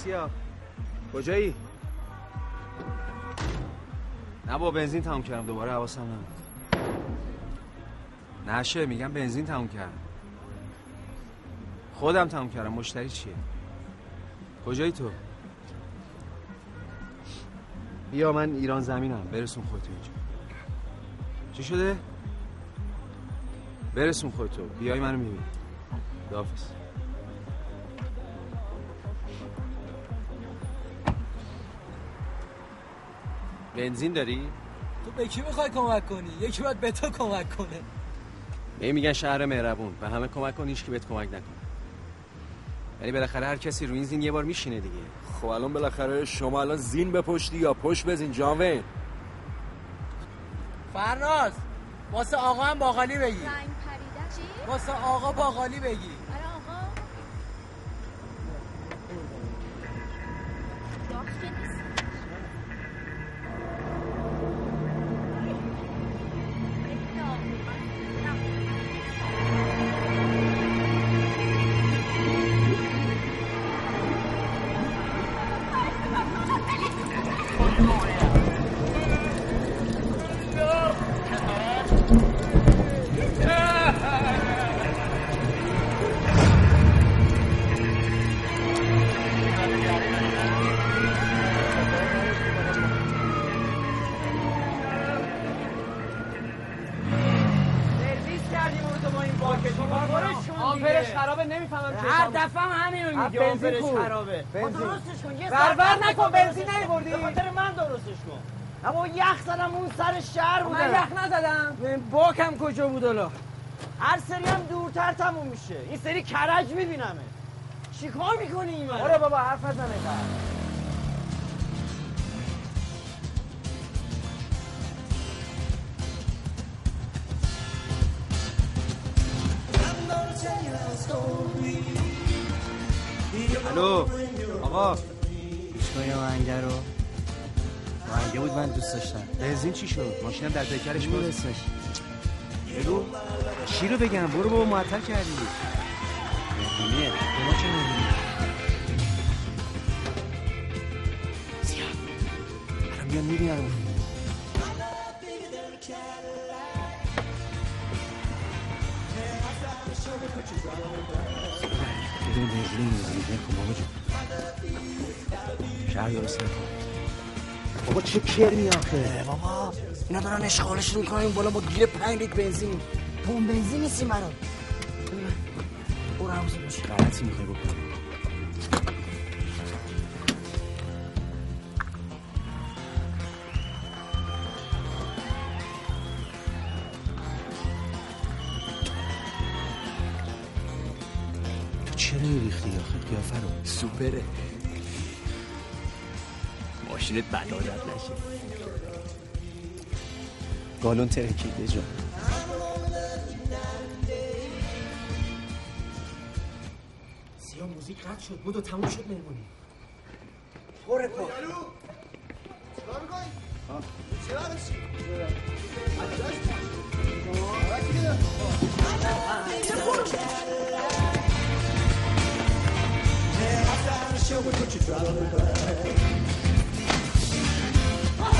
سیاه کجایی؟ نه با بنزین تموم کردم دوباره حواسم نبود. نشه میگم بنزین تموم کردم. خودم تموم کردم مشتری چیه؟ کجایی تو؟ بیا من ایران زمینم. برسون خودتو اینجا. چی شده؟ برسون خودتو بیای منو می‌بینی. دافز بنزین داری؟ تو به کی می‌خوای کمک کنی؟ یکی باید به تو کمک کنه. می میگن شهر مهربون به همه کمک کنی که بهت کمک نکنه. یعنی بالاخره هر کسی روی این زین یه بار میشینه دیگه. خب الان بالاخره شما الان زین به پشتی یا پشت بزین جانوین فرناز واسه آقا هم باقالی بگی. رنگ پریده چی؟ واسه آقا باقالی بگی. اما یخ زدم اون سر شهر بوده من یخ نزدم. باکم کجا بود الا هر سری هم دورتر تموم میشه. این سری کرج میبینمه. چیکار می‌کنی این آره بابا حرف نزنه. الو آقا. ایستگاه آهنگر رو؟ آهنگه بود من دوست داشتم. بنزین چی شد؟ ماشینم در پیکرش میرسش بگو. چی رو بگم؟ برو بابا معطل کردی. مهمونیه ما چه مهمونی زیاد الان میان می‌بینم. بدون بنزین می‌زنی کن بابا جون. شهر درست نکن. بابا چه کرمی آخه؟ بابا اینا دارن اشغالش می‌کنن بالا با گیر پنج لیتر بنزین. اون بنزین نیستی مرا برو غلطی می‌خوای بکنی. تو چرا ریختی آخه؟ قیافه رو. سوپره. ماشینت بلادت نشه. گالون ترکیده جا سیاه موزیک رد شد. بودو تموم شد مهمونی پر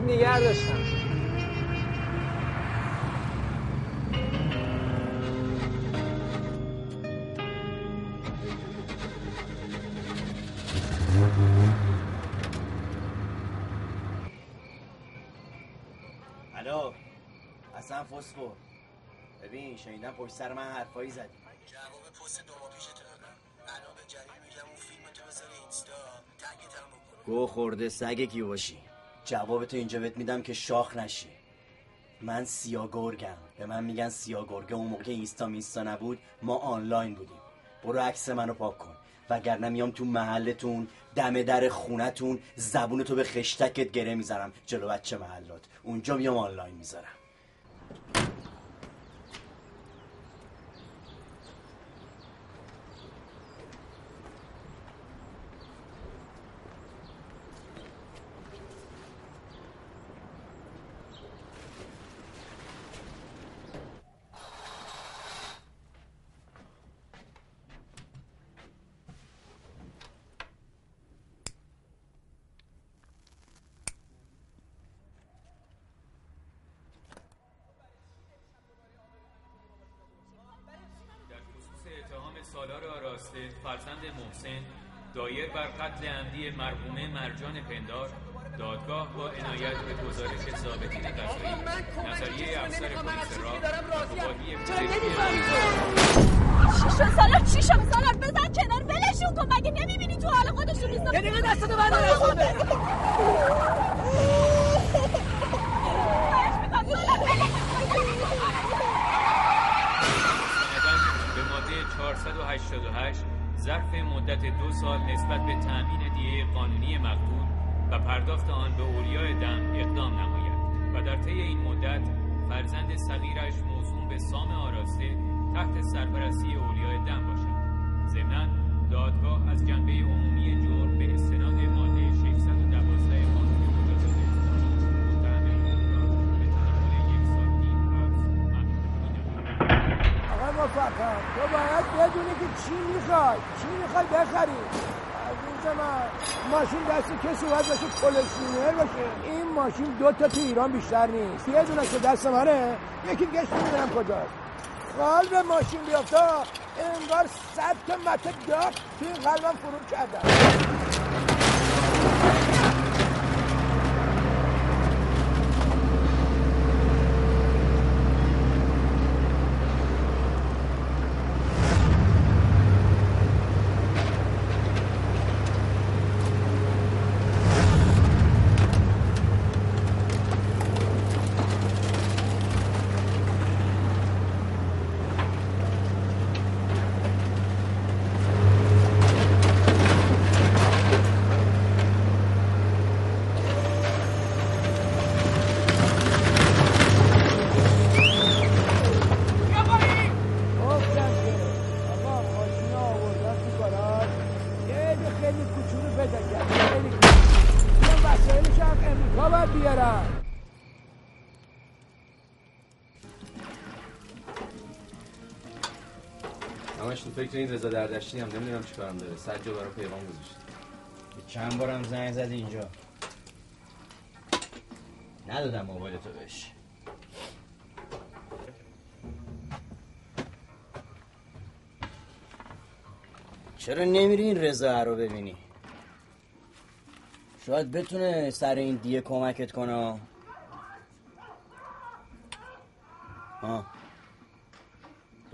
برات نگر داشتم. الو ببین شنیدم پشت سر من حرفایی زدی. جواب پست دو ماه پیشتو دادم. الان به جریل میگم اون فیلم تو بذاری اینستا. تگتم بکنه گو خورده سگ کی باشی؟ جوابتو اینجا بهت میدم که شاخ نشی. من سیا گرگم به من میگن سیا گرگه اون موقع اینستا میستا نبود. ما آنلاین بودیم. برو عکس منو پاک کن. وگرنه میام تو محلتون دم در خونتون زبونتو به خشتکت گره می‌زنم. جلو بچه محلات. اونجا میام آنلاین می‌ذارم در خصوص اتهام سالار آراسته فرزند محسن دایر بر قتل عمدی مرحومه مرجان پندار دادگاه با عنایت به گزارش ضابطین قضایی نظریه افسر پلیس را شد سالار شد سالار بزن کنار ولشون کن مگه نمی‌بینی تو حال خودشون نیستن یه دقیقه دستتو بردار مستنداً به ماده 488 ظرف مدت دو سال نسبت به تأمین دیه قانونی مقتول و پرداخت آن به اولیای دم اقدام نماید و در طی این مدت فرزند صغیرش موسوم به سام آراسته تحت سرپرستی اولیای دم باشد. ضمناً دادگاه از جنبه عمومی جرم به استناد ماده 612 مفخر تو باید بدونی که چی می‌خوای. چی می‌خوای بخری. عزیز من ماشین دست کسی باید باشه کلکسیونر باشه. این ماشین دو تا تو ایران بیشتر نیست. یه دونه که دست منه یکی گشت نمی‌دونم کجاست. قلب ماشین بیافتا انگار صد تا مته داغ توی قلبم فرو کردم. فکر این رضا دردشتی هم نمی‌دونم چیکارم داره. سجا برای پیغام گذاشت چند بارم زنگ زدی اینجا. ندادم موبایل تو بهش. چرا نمیری این رضا رو ببینی؟ شاید بتونه سر این دیه کمکت کنه. ها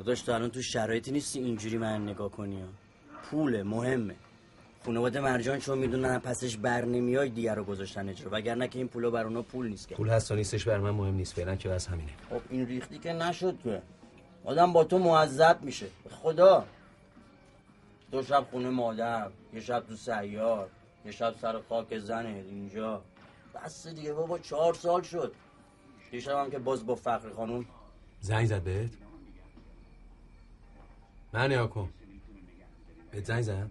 داداش تو الان تو شرایطی نیستی اینجوری من نگاه کنی ها. پوله مهمه. خانواده مرجان چون می‌دونن پسش بر نمیای دیگه رو گذاشتن اجرا. وگرنه که این پولو بر اونا پول نیست که. پول هست و نیستش بر من مهم نیست. فعلا که بس همینه. خب این ریختی که نشد که. آدم با تو معذب میشه. خدا. دو شب خونه مادر یه شب تو سیار یه شب سر خاک زنه اینجا. بس دیگه بابا چهار سال شد. یه شب هم که باز با فقر خانوم زنگ زد بهت؟ من نیا کن بهت زنگ زدم.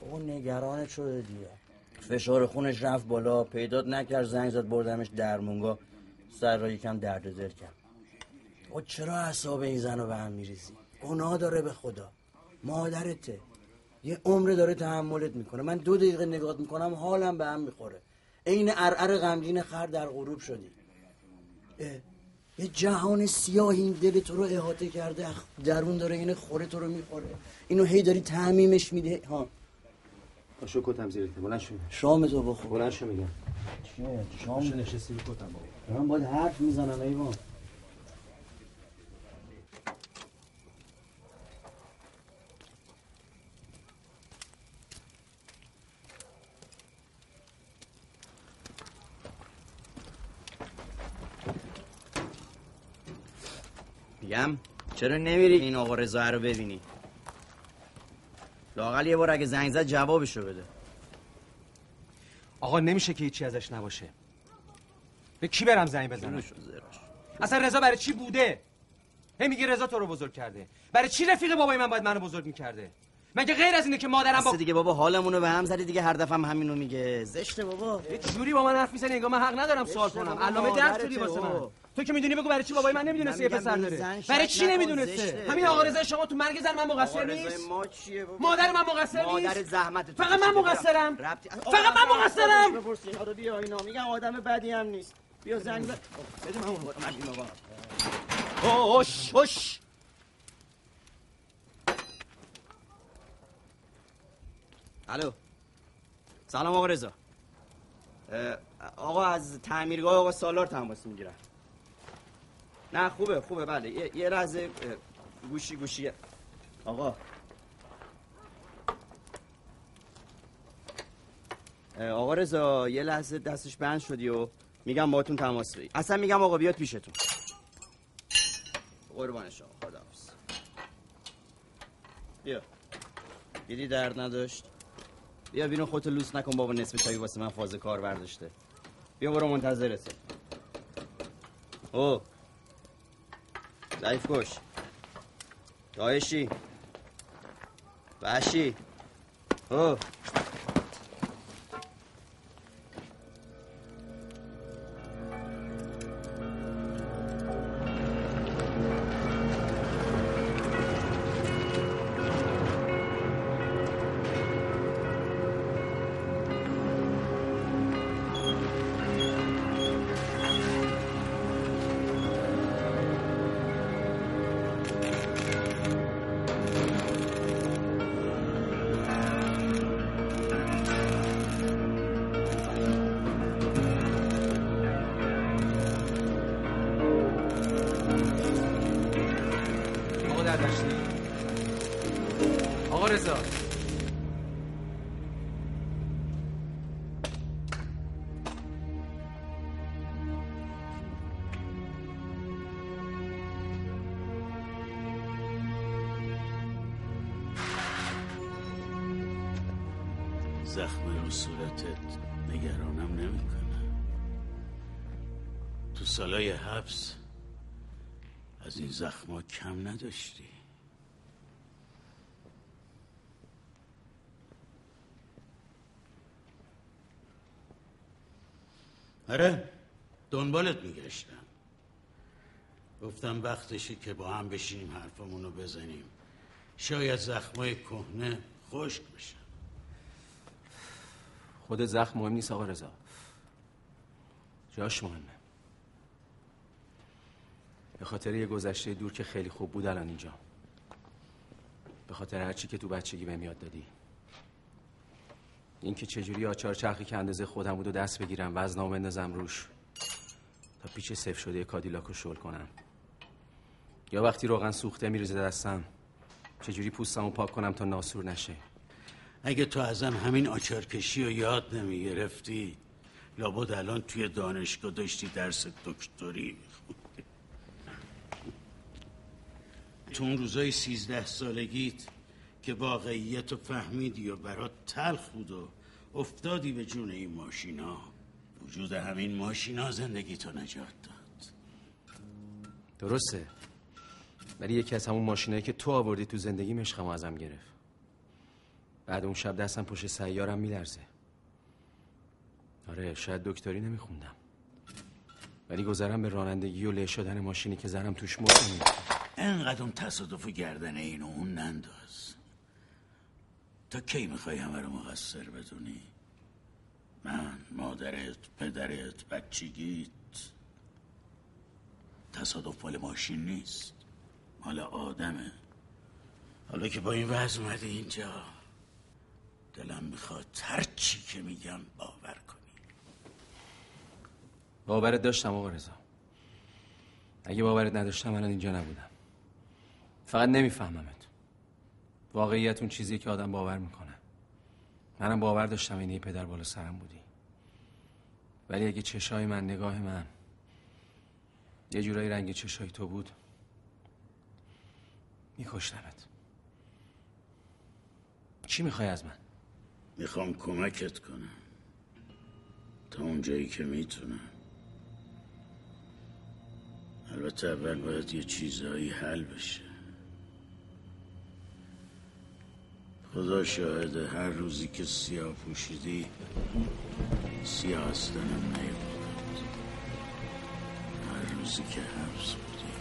بابا نگرانت شده دیگه. فشار خونش رفت بالا. پیدات نکرد زنگ زد بردمش درمونگا. سر را یکم درد دل کرد. او چرا اعصاب این زن رو به هم میریزی؟ گناه داره به خدا. مادرته. یه عمر داره تحملت می‌کنه. من دو دقیقه نگاه می‌کنم حالم به هم می‌خوره. عین ارعر غمگین خر در غروب شدی. یه جهان سیاه این دل تو رو احاطه کرده درون داره این خوره تو رو می‌خوره. اینو هی داری تعمیمش میده. ها. پاشو کتم زیرت بلند شو. شام تو بخور. بلند شو میگم. چیه؟ شام؟ نشستی رو کتم بابا. من باید حرف می‌زنم ایوان. میگم چرا نمیری این آقا رضا رو ببینی؟ لاقل یه بار اگه زنگ زد جوابشو بده. آقا نمیشه که هیچی ازش نباشه. به کی برم زنگ بزنم؟ اصلا رضا برای چی بوده؟ هی میگی رضا تو رو بزرگ کرده. برای چی رفیق بابای من باید منو بزرگ می‌کرده؟ مگه غیر از اینه که مادرم با دیگه بابا حالمونو به هم زدی دیگه هر دفعه هم همینو میگه. زشته بابا. یه جوری با من حرف می‌زنی انگار من حق ندارم سوال کنم. علامه درد شدی واسه من. تو که می‌دونی بگو برای چی بابای من نمی‌دونسته یه پسر داره؟ برای چی نمی‌دونسته. همین آقا رضا شما تو مرگ زن من مقصر نیست. ما چیه بابا؟ مادر من مقصر مادر نیست. زحمت تو فقط من. مقصرم. فقط من مقصرم. بپرس اینا رو بیا اینا. میگم آدم بدی هم نیست. بیا زنگ بزن. بده من اون آقا هوش هوش الو. سلام آقا رضا. آقا از تعمیرگاه آقا سالار تماس می‌گیرم. نه خوبه خوبه بله. یه, لحظه گوشی گوشی. آقا. آقا رضا یه لحظه دستش بند شدی و میگم باهاتون تماس بگیر اصلا میگم آقا بیاد پیشتون. قربان شما خداحافظ. بیا. دیدی درد نداشت؟ بیا بیرون خودتو لوس نکن بابا نصف چایی واسه من فاز کار برداشته بیا برو منتظرته او ضعیف کش. دایشی وحشی. او رضا. زخم رو صورتت نگرانم نمی‌کنه. تو سالای حبس از این زخما کم نداشتی. آره دنبالت میگشتم. گفتم وقتشی که با هم بشینیم حرفمونو بزنیم. شاید زخمای کهنه خشک بشن خود زخم مهم نیست آقا رضا. جاش مهمه. به خاطر یه گذشته دور که خیلی خوب بود الان اینجا. به خاطر هرچی که تو بچگی بهم یاد دادی. اینکه چجوری آچار چرخی که اندازه خودم بود و دست بگیرم وزنام بندازم روش. تا پیچ صف شده کادیلاکو شل کنم. یا وقتی روغن سوخته میریزه دستم چجوری پوستمو پاک کنم تا ناسور نشه؟ اگه تو ازم همین آچارکشی رو یاد نمی‌گرفتی لابد الان توی دانشگاه داشتی درس دکتری تو اون روزای سیزده سالگیت که واقعیت رو فهمیدی و برات تلخ بود و افتادی به جون این ماشینا. وجود همین ماشینا زندگی تو نجات داد. درسته. ولی یکی از همون ماشینایی که تو آوردی تو زندگی مشقمو ازم گرفت. بعد اون شب دستم پشت سیارم میلرزه. آره شاید دکتری نمیخوندم. ولی گذرم به رانندگی و له شدن ماشینی که زنم توش مرد انقدر اون تصادف و گردن این و اون ننداز. تا کی می‌خوای همه رو مقصر بدونی؟ من مادرت پدرت بچگیت. تصادف مال ماشین نیست مال آدمه. حالا که با این وضع اومدی اینجا دلم می‌خواد هر چی که میگم باور کنی. باورت داشتم آقا رضا. اگه باورت نداشتم الان اینجا نبودم. فقط نمیفهممت. واقعیت اون چیزی که آدم باور می‌کنه. منم باور داشتم اینه پدر بالا سرم بودی. ولی اگه چشای من نگاه من یه جورایی رنگ چشای تو بود میکشتمت. چی می‌خوای از من؟ می‌خوام کمکت کنم. تا اونجایی که می‌تونم. البته اول باید یه چیزهایی حل بشه. خدا شاهده هر روزی که سیاه پوشیدی سیاه هستنم نیومد هر روزی که حبس بودی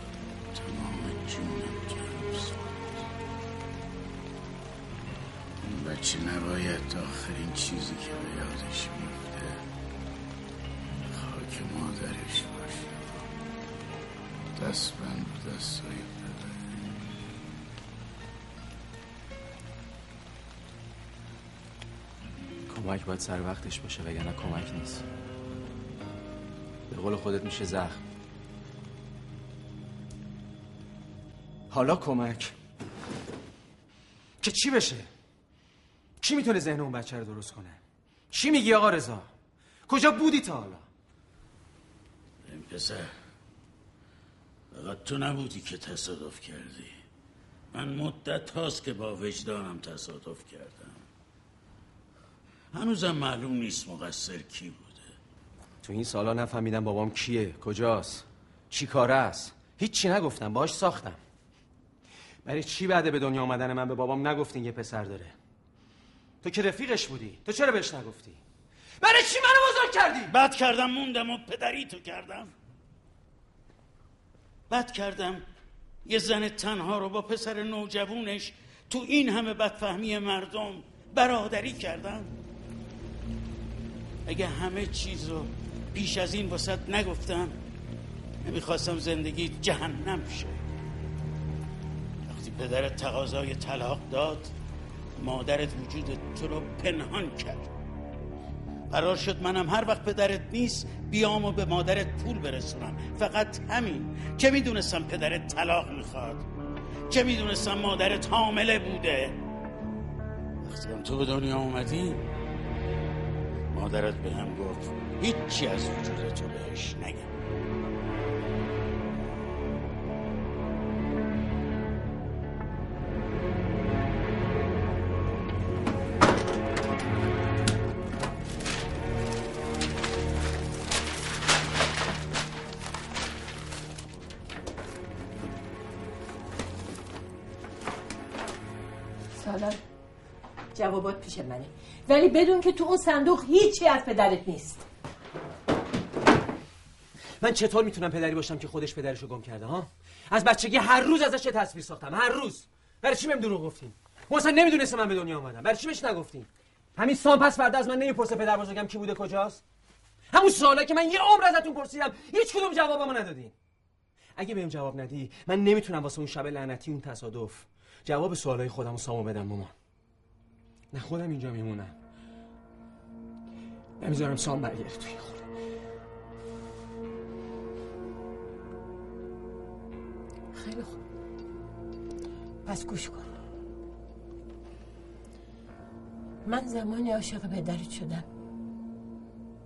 تمام جونم تو حبس بود. این بچه نباید آخرین چیزی که به یادش میفته خاک مادرش باشه. دست بند دستای کمک باید سر وقتش باشه وگرنه کمک نیست. به قول خودت میشه زخم. حالا کمک. که چی بشه؟ کی می‌تونه ذهن اون بچه رو درست کنه؟ چی میگی آقا رضا؟ کجا بودی تا حالا؟ این پسر فقط تو نبودی که تصادف کردی. من مدت هاست که با وجدانم تصادف کردم. هنوزم معلوم نیست مقصر کی بوده. تو این سالا نفهمیدم بابام کیه کجاست چی کاره است. هیچی نگفتم باش ساختم. برای چی بعد به دنیا آمدن من به بابام نگفتین یه پسر داره؟ تو که رفیقش بودی تو چرا بهش نگفتی؟ برای چی منو بزرگ کردی؟ بد کردم موندم و پدری تو کردم. بد کردم یه زن تنها رو با پسر نوجوونش تو این همه بدفهمی مردم برادری کردم. اگه همه چیز رو پیش از این وسط نگفتم نمی‌خواستم زندگی جهنم شه. وقتی پدرت تقاضای طلاق داد مادرت وجود تو رو پنهان کرد. قرار شد منم هر وقت پدرت نیست بیام و به مادرت پول برسونم. فقط همین. چه می‌دونستم پدرت طلاق می‌خواد؟ چه می‌دونستم مادرت حامله بوده؟ وقتی هم تو به دنیا اومدی مادرت به هم گفت هیچی از وجود تو بهش نگم. سالار جوابات پیش منه. ولی بدون که تو اون صندوق هیچی از پدرت نیست. من چطور می‌تونم پدری باشم که خودش پدرشو گم کرده ها؟ از بچگی هر روز ازش تصویر ساختم هر روز. برای چی بهم دروغ گفتین؟ مثلا نمی‌دونسته من به دنیا اومدم. برای چی بهش نگفتین؟ همین سال پس فردا از من نمی‌پرسه پدر بزرگم کی بوده کجاست؟ همون سوالا که من یه عمر ازتون پرسیدم هیچ کدوم جوابمو ندادین. اگه بهم جواب ندی من نمی‌تونم واسه اون شب لعنتی اون تصادف جواب سوالای خودم سامو بدم مامان. نه خودم اینجا میمونم. نمی‌ذارم سام برگرده توی خونه. خیلی خوب. پس گوش کن. من زمانی عاشق پدرت شدم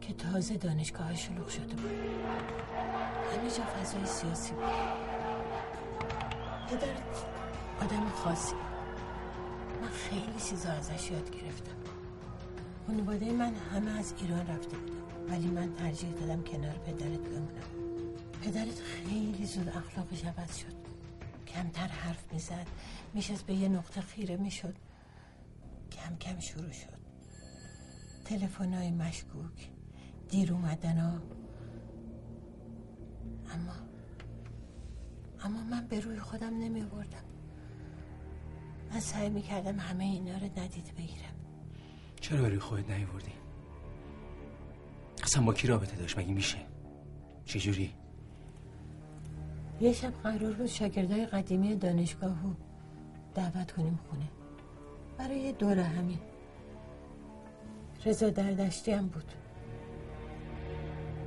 که تازه دانشگاه شلوغ شده بود. همه جا فضای سیاسی بود. پدرت آدم خاصی خیلی چیزا ازش یاد گرفتم. خانواده من همه از ایران رفته بودن ولی من ترجیح دادم کنار پدرت بمونم. پدرت خیلی زود اخلاقش عوض شد. کمتر حرف می‌زد میشست به یه نقطه خیره می‌شد. کم کم شروع شد. تلفن های مشکوک دیر اومدن ها اما اما من به روی خودم نمی بردم من سعی می‌کردم همه اینا رو ندیده بگیرم. چرا به روی خودت نیوردی اصلا با کی رابطه داشت؟ مگه میشه؟ چجوری؟ یه شب قرار بود شاگردای قدیمی دانشگاهو دعوت کنیم خونه. برای دوره همین. رضا دردشتی هم بود.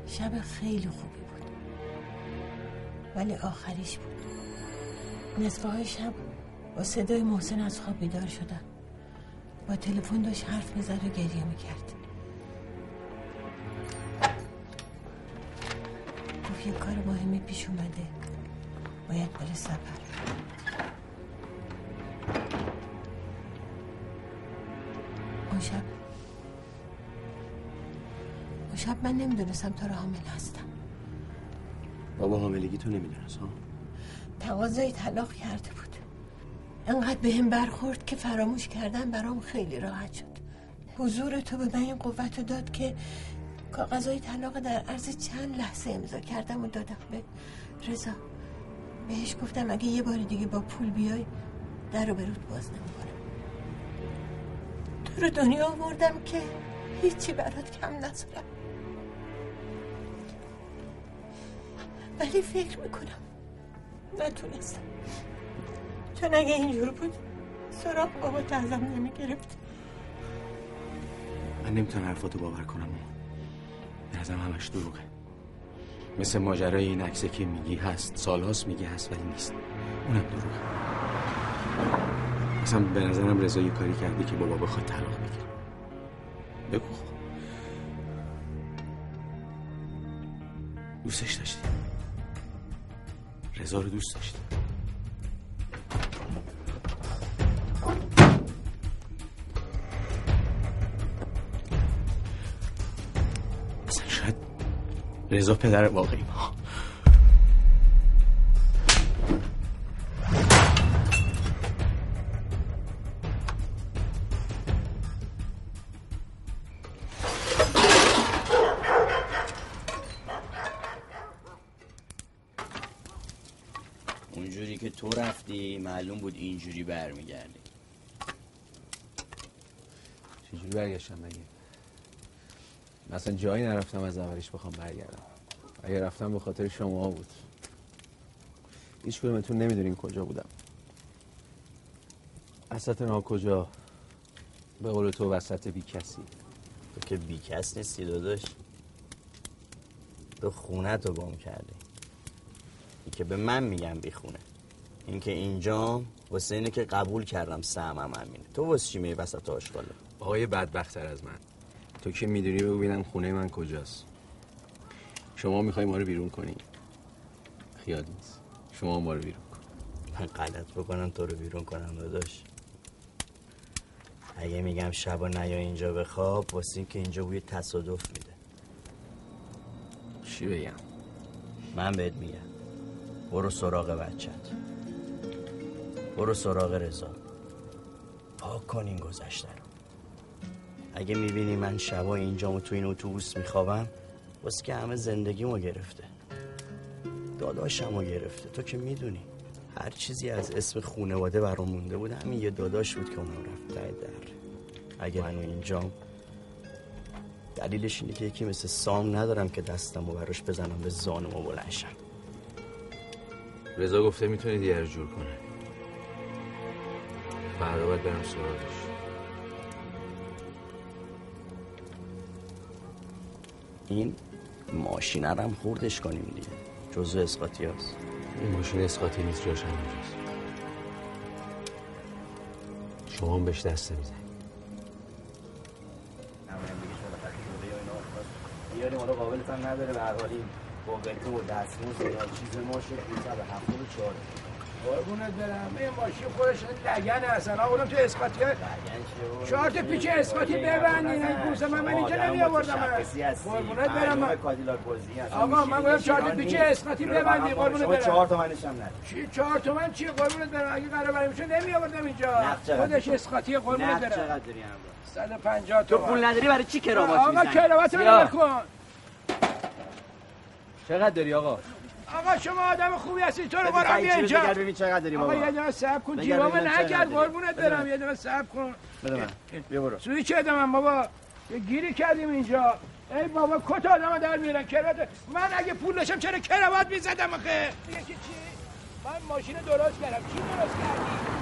شب خیلی خوبی بود. ولی آخریش بود. نصفه های شب با صدای محسن از خواب بیدار شدم. با تلفن داشت حرف می‌زد و گریه می‌کرد. گفت یه کار مهمی پیش اومده. باید بره سفر. اون شب اون شب من نمی‌دونستم تا حامل هستم. بابا حاملگی تو نمی‌دونست ها؟ تقاضای طلاق کرده بود. انقدر به هم برخورد که فراموش کردن برام خیلی راحت شد. حضور تو به من این قوت رو داد که کاغذهای طلاق در عرض چند لحظه امضا کردم و دادم به رضا. بهش گفتم اگه یه بار دیگه با پول بیای در رو برود باز نمی‌کنم. تو رو دنیا آوردم که هیچی برات کم نذارم. ولی فکر می‌کنم نتونستم. چون اگه اینجور بود سراغ بابا ازم نمی‌گرفت من نمی‌تونم حرفاتو باور کنم به نظرم همش دروغه. مثل ماجرای این عکسه که میگی هست سالهاست میگی هست ولی نیست. اونم دروغه. اصلا به نظرم رضا یه کاری کرده که بابا بخواد طلاق بگیره. بگو خب. دوستش داشتی. رضا رو دوست داشتی. رضا پدر واقعی. ما اونجوری که تو رفتی معلوم بود اینجوری برمیگردی. چجوری برگشتم مگه؟ مثلا جایی نرفتم از اولش بخوام برگردم. اگه رفتم به خاطر شما بود. هیچ کدومتون نمی‌دونین کجا بودم. وسط نا کجا؟ به قول تو وسط بی کسی. تو که بی کس نیستی داداش. تو خونه تو گم کردی. این که به من میگم بی خونه. این که اینجا واسه اینه که قبول کردم سهمم همینه. تو واسه چی می وسط آشغاله؟ آقای بدبختتر از من. تو که می‌دونی بگو ببینم خونه من کجاست. شما می‌خوای ما رو بیرون کنی؟ خیال نیست. شما ما رو بیرون کن. من غلط بکنم تو رو بیرون کنم داداش. اگه میگم شبا نیا اینجا بخواب واسه این که اینجا بوی تصادف میده. چی بگم؟ من بهت میگم. برو سراغ بچت برو سراغ رضا. پاک کن این گذشته اگه می‌بینی من شبا اینجا تو این اتوبوس میخوابم واسه که همه زندگیمو گرفته. داداشمو گرفته. تو که می‌دونی هر چیزی از اسم خونواده برام مونده بود همین یه داداش بود که اونم رفت در. اگه من اینجام دلیلش اینه که یکی مثل سام ندارم که دستم و براش بزنم به زانم و بلنشم رضا گفته می‌تونه دیگر جور کنه فردا باید برم سراغش. این ماشینه هم خوردش کنیم دیگه. جزو اسقاطی هست این ماشین اسقاطی نیست جاش همینجاست شما هم بهش دست میزن بیاریم حالا قابلت هم نداره به هر حال این با و دستموز یا چیز ما شد 374 قربونت برم. این ماشین خودش لگن اصلا اونم تو اسقاطی چهار تا پیچ اسقاطی ببندین این گوزه من من اینجا نمی آوردم قربونت برم. من آقا من گفتم چهار تا پیچ اسقاطی ببندی. قربونت برم. چهار تومنش هم نداره چی؟ چهار تومن چی؟ قربونت برم. اگه قرار برای میشه نمی آوردم اینجا؟ خودش اسقاطی قربونت برم. چقدر داری هم 150 تو پول نداری؟ برای چی کراوات آقا می‌زنی؟ کراوات رو کن. چقدر داری آقا؟ آقا شما آدم خوبی هستی تو رو قرآن تایید بیا اینجا ببین چقدر داری آقا بابا. یه دقیقه صبر کن جیبامو نکرد. قربونت برم. یه دقیقه صبر کن. بده من. بیا برو. سوی چه من بابا یه گیری کردیم اینجا. ای بابا کت آدم در میرن کراوات من اگه پول داشتم چرا کراوات می‌زدم آخه؟ که چی؟ من ماشین درست کردم. چی درست کردی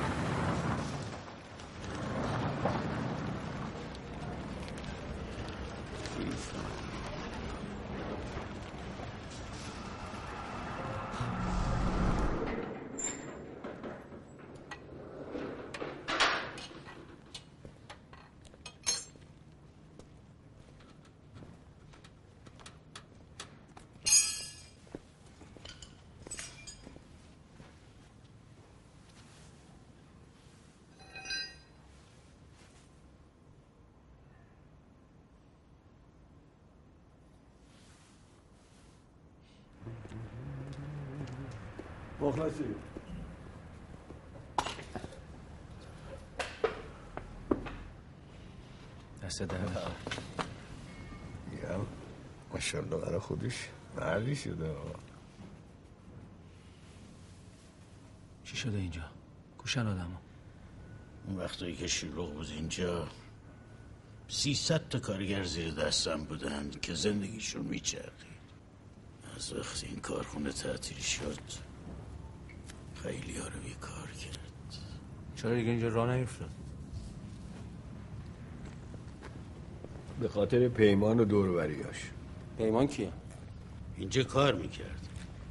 مخلصی دست در. میگم ماشاءالله برای خودش مردی شده. چی شده اینجا کوشن آدم اون وقتایی که شلوغ بود اینجا سیصد تا کارگر زیر دستم بودن که زندگیشون میچرخید از وقتی این کارخونه تعطیل شد خیلی ها رو بیکار کرد. چرا دیگه اینجا راه نیفتاد؟ به خاطر پیمان و دوروبریاش پیمان کیه؟ اینجا کار می‌کرد.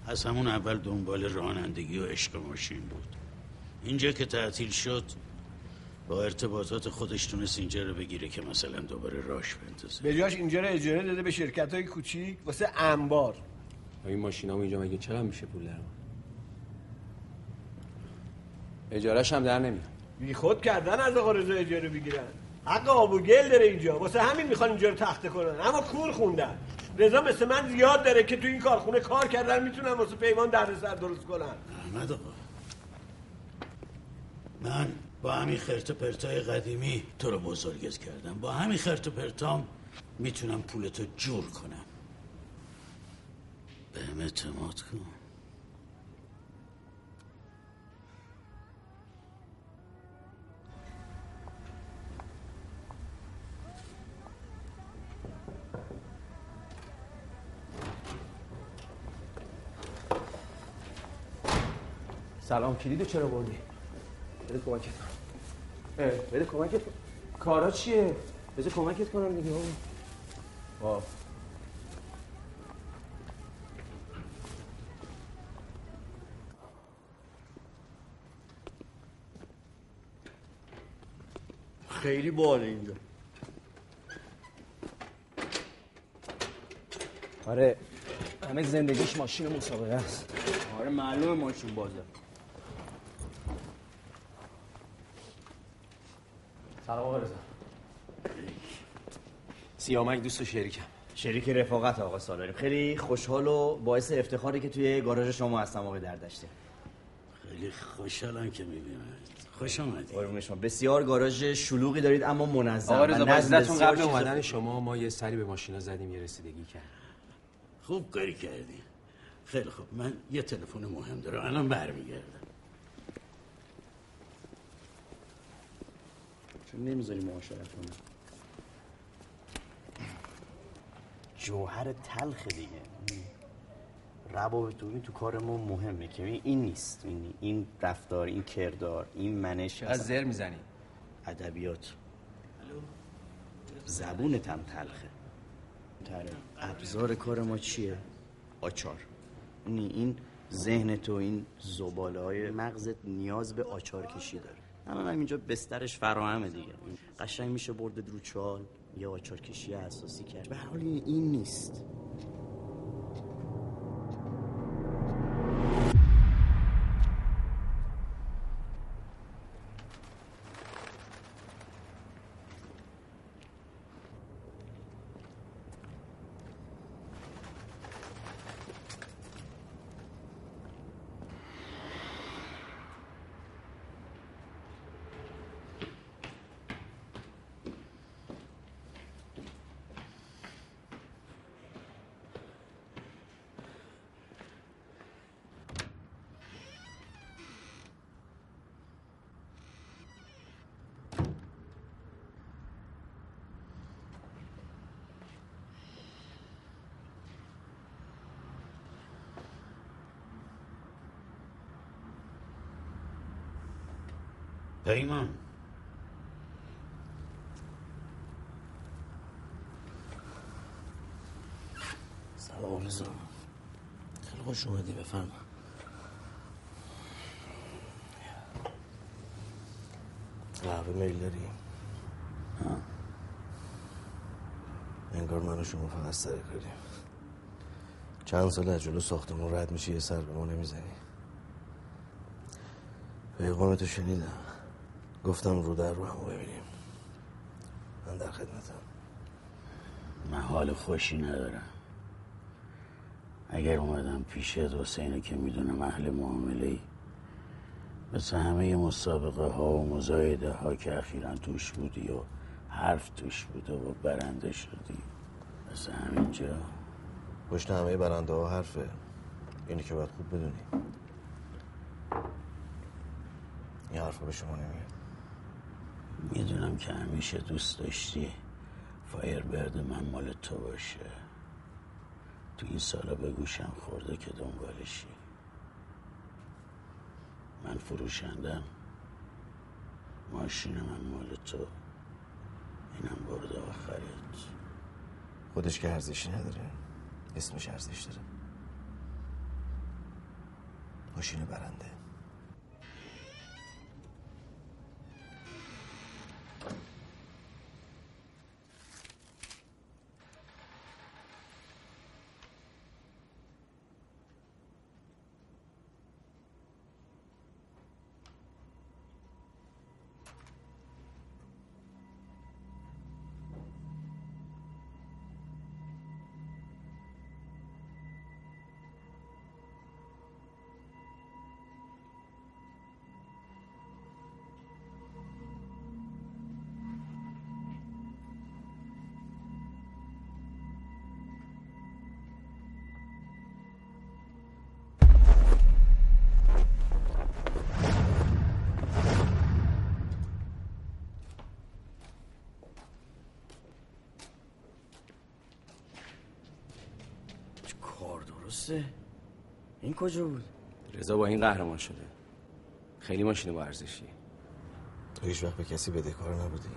از همون اول دنبال رانندگی و عشق ماشین بود. اینجا که تعطیل شد با ارتباطات خودش تونست اینجا رو بگیره که مثلا دوباره راش بندازه. به جاش اینجا رو اجاره داده به شرکت های کوچیک واسه انبار. این ماشین اینجا مگه چقدر میشه پول اجارش هم در نمیاد. بی خود کردن از آقا رضا اجاره بگیرن حق آب و گل داره اینجا. واسه همین می‌خوان اینجا رو تخته کنن. اما کور خوندن. رضا مثل من زیاد داره که تو این کارخونه کار کردن می‌تونن واسه پیمان دردسر درست کنن. احمد آقا. من با همین خرت و پرتای قدیمی تو رو بزرگت کردم. با همین خرت و پرتام می‌تونم پولتو جور کنم. بهم اعتماد کن. سلام کلیدو چرا بردی؟ بده کمکت کنم بده کمکت کنم کارا چیه؟ بده کمکت کنم دیگه بابا وا. خیلی باله اینجا. آره همه زندگیش ماشین مسابقه است. آره معلومه ماشین بازه. سلام آقا سیامک دوست و شریکم. شریک رفاقت آقا سالاری. خیلی خوشحال و باعث افتخاری که توی گاراژ شما هستم آقای دردشته خیلی خوشحالم که می‌بینم خوش آمدی قربون شما. بسیار گاراژ شلوغی دارید اما منظم آقا رضا قبل اومدن. شما ما یه سری به ماشینا زدیم یه رسیدگی کردیم. خوب کاری کردی. خیلی خوب. من یه تلفن مهم دارم. الان برمیگردم. نمی‌ذاری معاشرت کنه. جوهر تلخ دیگه. روابط تو کار ما مهمه که این نیست. این, این رفتار این کردار این منش از زر می‌زنی؟ ادبیات. زبونت هم تلخه. ابزار کار ما چیه؟ آچار. این ذهن تو این زباله های مغزت نیاز به آچار کشی داره. الان اینجا بسترش فراهمه دیگه. قشنگ میشه برده رو چال یا کشی اساسی کرد. به حال این نیست. پیمان سلام رضا خیلی خوش اومدی بفرما. قهوه میل داری؟ انگار من و شما فقط سر کاریم چند سال از جلو ساختمون رد میشی یه سر به ما نمی‌زنی. پیغامتو شنیدم. گفتم رو در رو همو ببینیم. من در خدمتم. من حال خوشی ندارم. اگر اومدم پیشت حسینه که می‌دونم اهل معامله ای مثل همه مسابقه ها و مزایده ها که اخیرا توش بودی و حرف توش بوده و برنده شدی مثل همینجا. پشت همه برنده ها حرفه. اینی که باید خوب بدونی. این حرفا به شما نمیاد می‌دونم که همیشه دوست داشتی فایر برد من مال تو باشه. تو این سالا به گوشم خورده که دنبالشی. من فروشندم. ماشین من مال تو. اینم برده آخرت. خودش که ارزشی نداره. اسمش ارزش داره. ماشین برنده. درسته این کجا بود؟ رضا با این قهرمان شده. خیلی ماشین با ارزشی تو هیچ وقت به کسی بدهکار نبودی.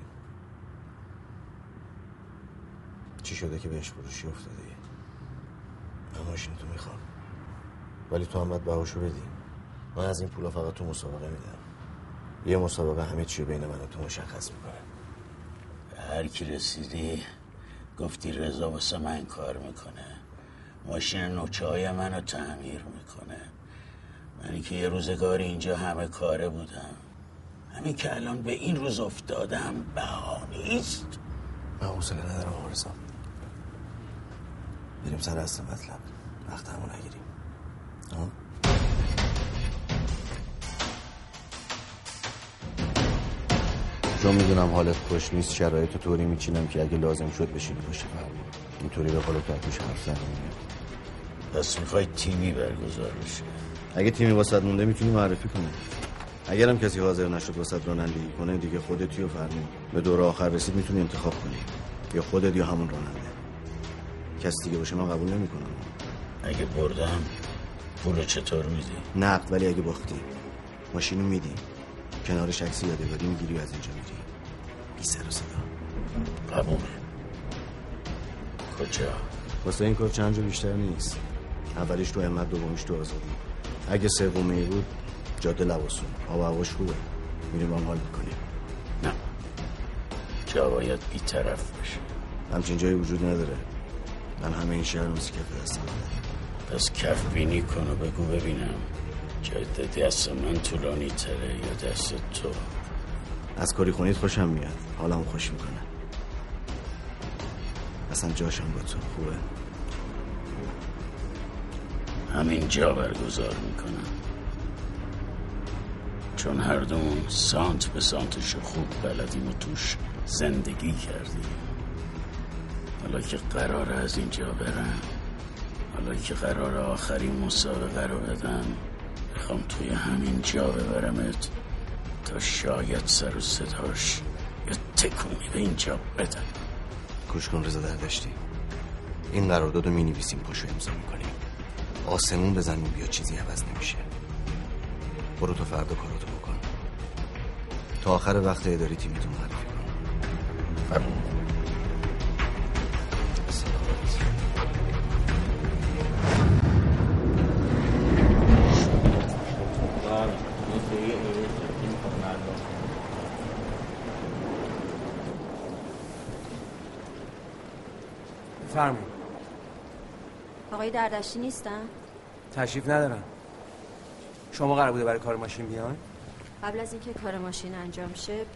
چی شده که بهش فروشی افتادی؟ من ماشین تو می‌خوام. ولی تو هم باید بهاشو بدی. من از این پولا فقط تو مسابقه میدم. یه مسابقه همه چی بین من و تو مشخص می‌کنه. هر کی رسیدی گفتی رضا واسه من کار می‌کنه. ماشین نوچه های منو تعمیر می‌کنه. منی که یه روزگاری اینجا همه کاره بودم. همین که الان به این روز افتادم بهانیست من حوصله ندارم آقا رضا بریم سر اصل مطلب. وقت همو نگیریم. ها؟ چون می‌دونم حالت خوش نیست شرایط طوری میچینم که اگه لازم شد بشینی پشت فرمون. اینطوری به قول کارتوش حرف زنی پس می‌خوای تیمی برگزار بشه اگه تیمی واسط مونده می‌تونی معرفی کنی. اگرم کسی حاضر نشد واسه رانندگی کنه دیگه خودتی و فرمون. به دور آخر رسید می‌تونی انتخاب کنی. یا خودت یا همون راننده. کسی دیگه باشه من قبول نمی‌کنم. اگه بردم پول چطور میدی؟ نقد ولی اگه باختی. ماشینو میدی. کنارش عکسی یادگاری می‌گیری از اینجا میری. بی سر و صدا. قبول کجا؟ واسه این کار چند جا بیشتر نیست. اولیش تو همت دومیش تو آزادی. اگه سومی بود جاده لواسون آب هواش خوبه. میریم هم حال می‌کنیم. نه. جا باید بیطرف باشه. همچین جایی وجود نداره. من همه این شهر مثل کف دستم پس کف بینی کن و بگو ببینم. جای دست من طولانی تره یا دست تو؟ از کاری خونید خوشم میاد. حالم خوش می‌کنه. اصلا جاشم با تو خوبه. همین جا برگزار می‌کنم چون هر دومون سانت به سانتش خوب بلدیم و توش زندگی کردیم. حالا که قرار از اینجا برم حالا که قرار آخرین مسابقه رو بدم می‌خوام توی همین جا ببرمت تا شاید سر و صداش یا تکونی به اینجا بدم. گوش کن دردشتی این قرارداد رو می‌نویسیم پاشو امضا می‌کنیم. آسمون بزنیم بیا چیزی عوض نمیشه. برو تو فردا کاراتو بکن. تا آخر وقت اداری تیمتو معرفی کن فرمون. آقای دردشتی نیستن؟ تشریف ندارم شما قرار بوده برای کار ماشین بیان؟ قبل از اینکه کار ماشین انجام شه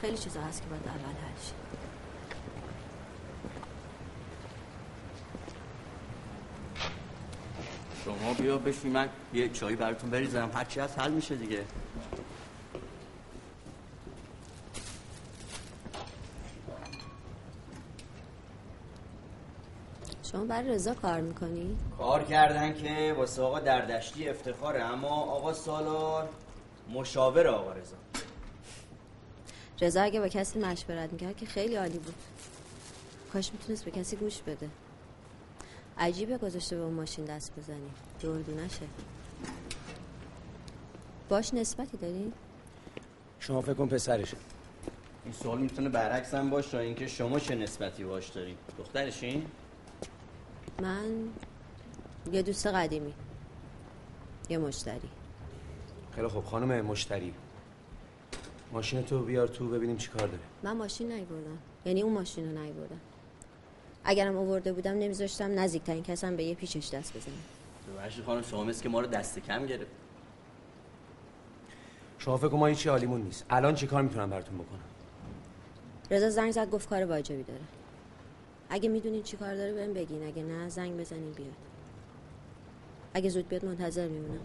خیلی چیزا هست که باید اول حل شه. شما بیا بشین من یه چایی براتون بریزم. هرچی هست حل میشه دیگه. شما برای رضا کار می‌کنی؟ کار کردن که واسه آقا دردشتی افتخاره اما آقا سالار مشاور آقا رضا. رضا اگه با کسی مشورت می‌کرد که خیلی عالی بود. کاش می‌تونست به کسی گوش بده. عجیبه گذاشته به اون ماشین دست بزنی. دردونشه باش نسبتی داری؟ شما فکر کن پسرشه. این سوال می‌تونه برعکس هم باشه اینکه شما چه نسبتی باش دارین دخترشین؟ من یه دوست قدیمی یه مشتری. خیلی خوب. خانم مشتری. ماشین تو بیار تو ببینیم چی کار داره. من ماشین نیبردم یعنی اون ماشین رو نیبردم اگرم آورده بودم نمیذاشتم نزدیکترین کسم به یه پیچش دست بزنم ببخشید خانم شما مثل که ما رو دست کم گرفت. شما فکر ما هیچی حالیمون نیست. الان چی کار می‌تونم براتون بکنم؟ رضا زنگ زد گفت کار واجبی داره. اگه می‌دونین چی کار داره بهم بگین. اگه نه زنگ بزنین بیاد. اگه زود بیاد منتظر میمونم.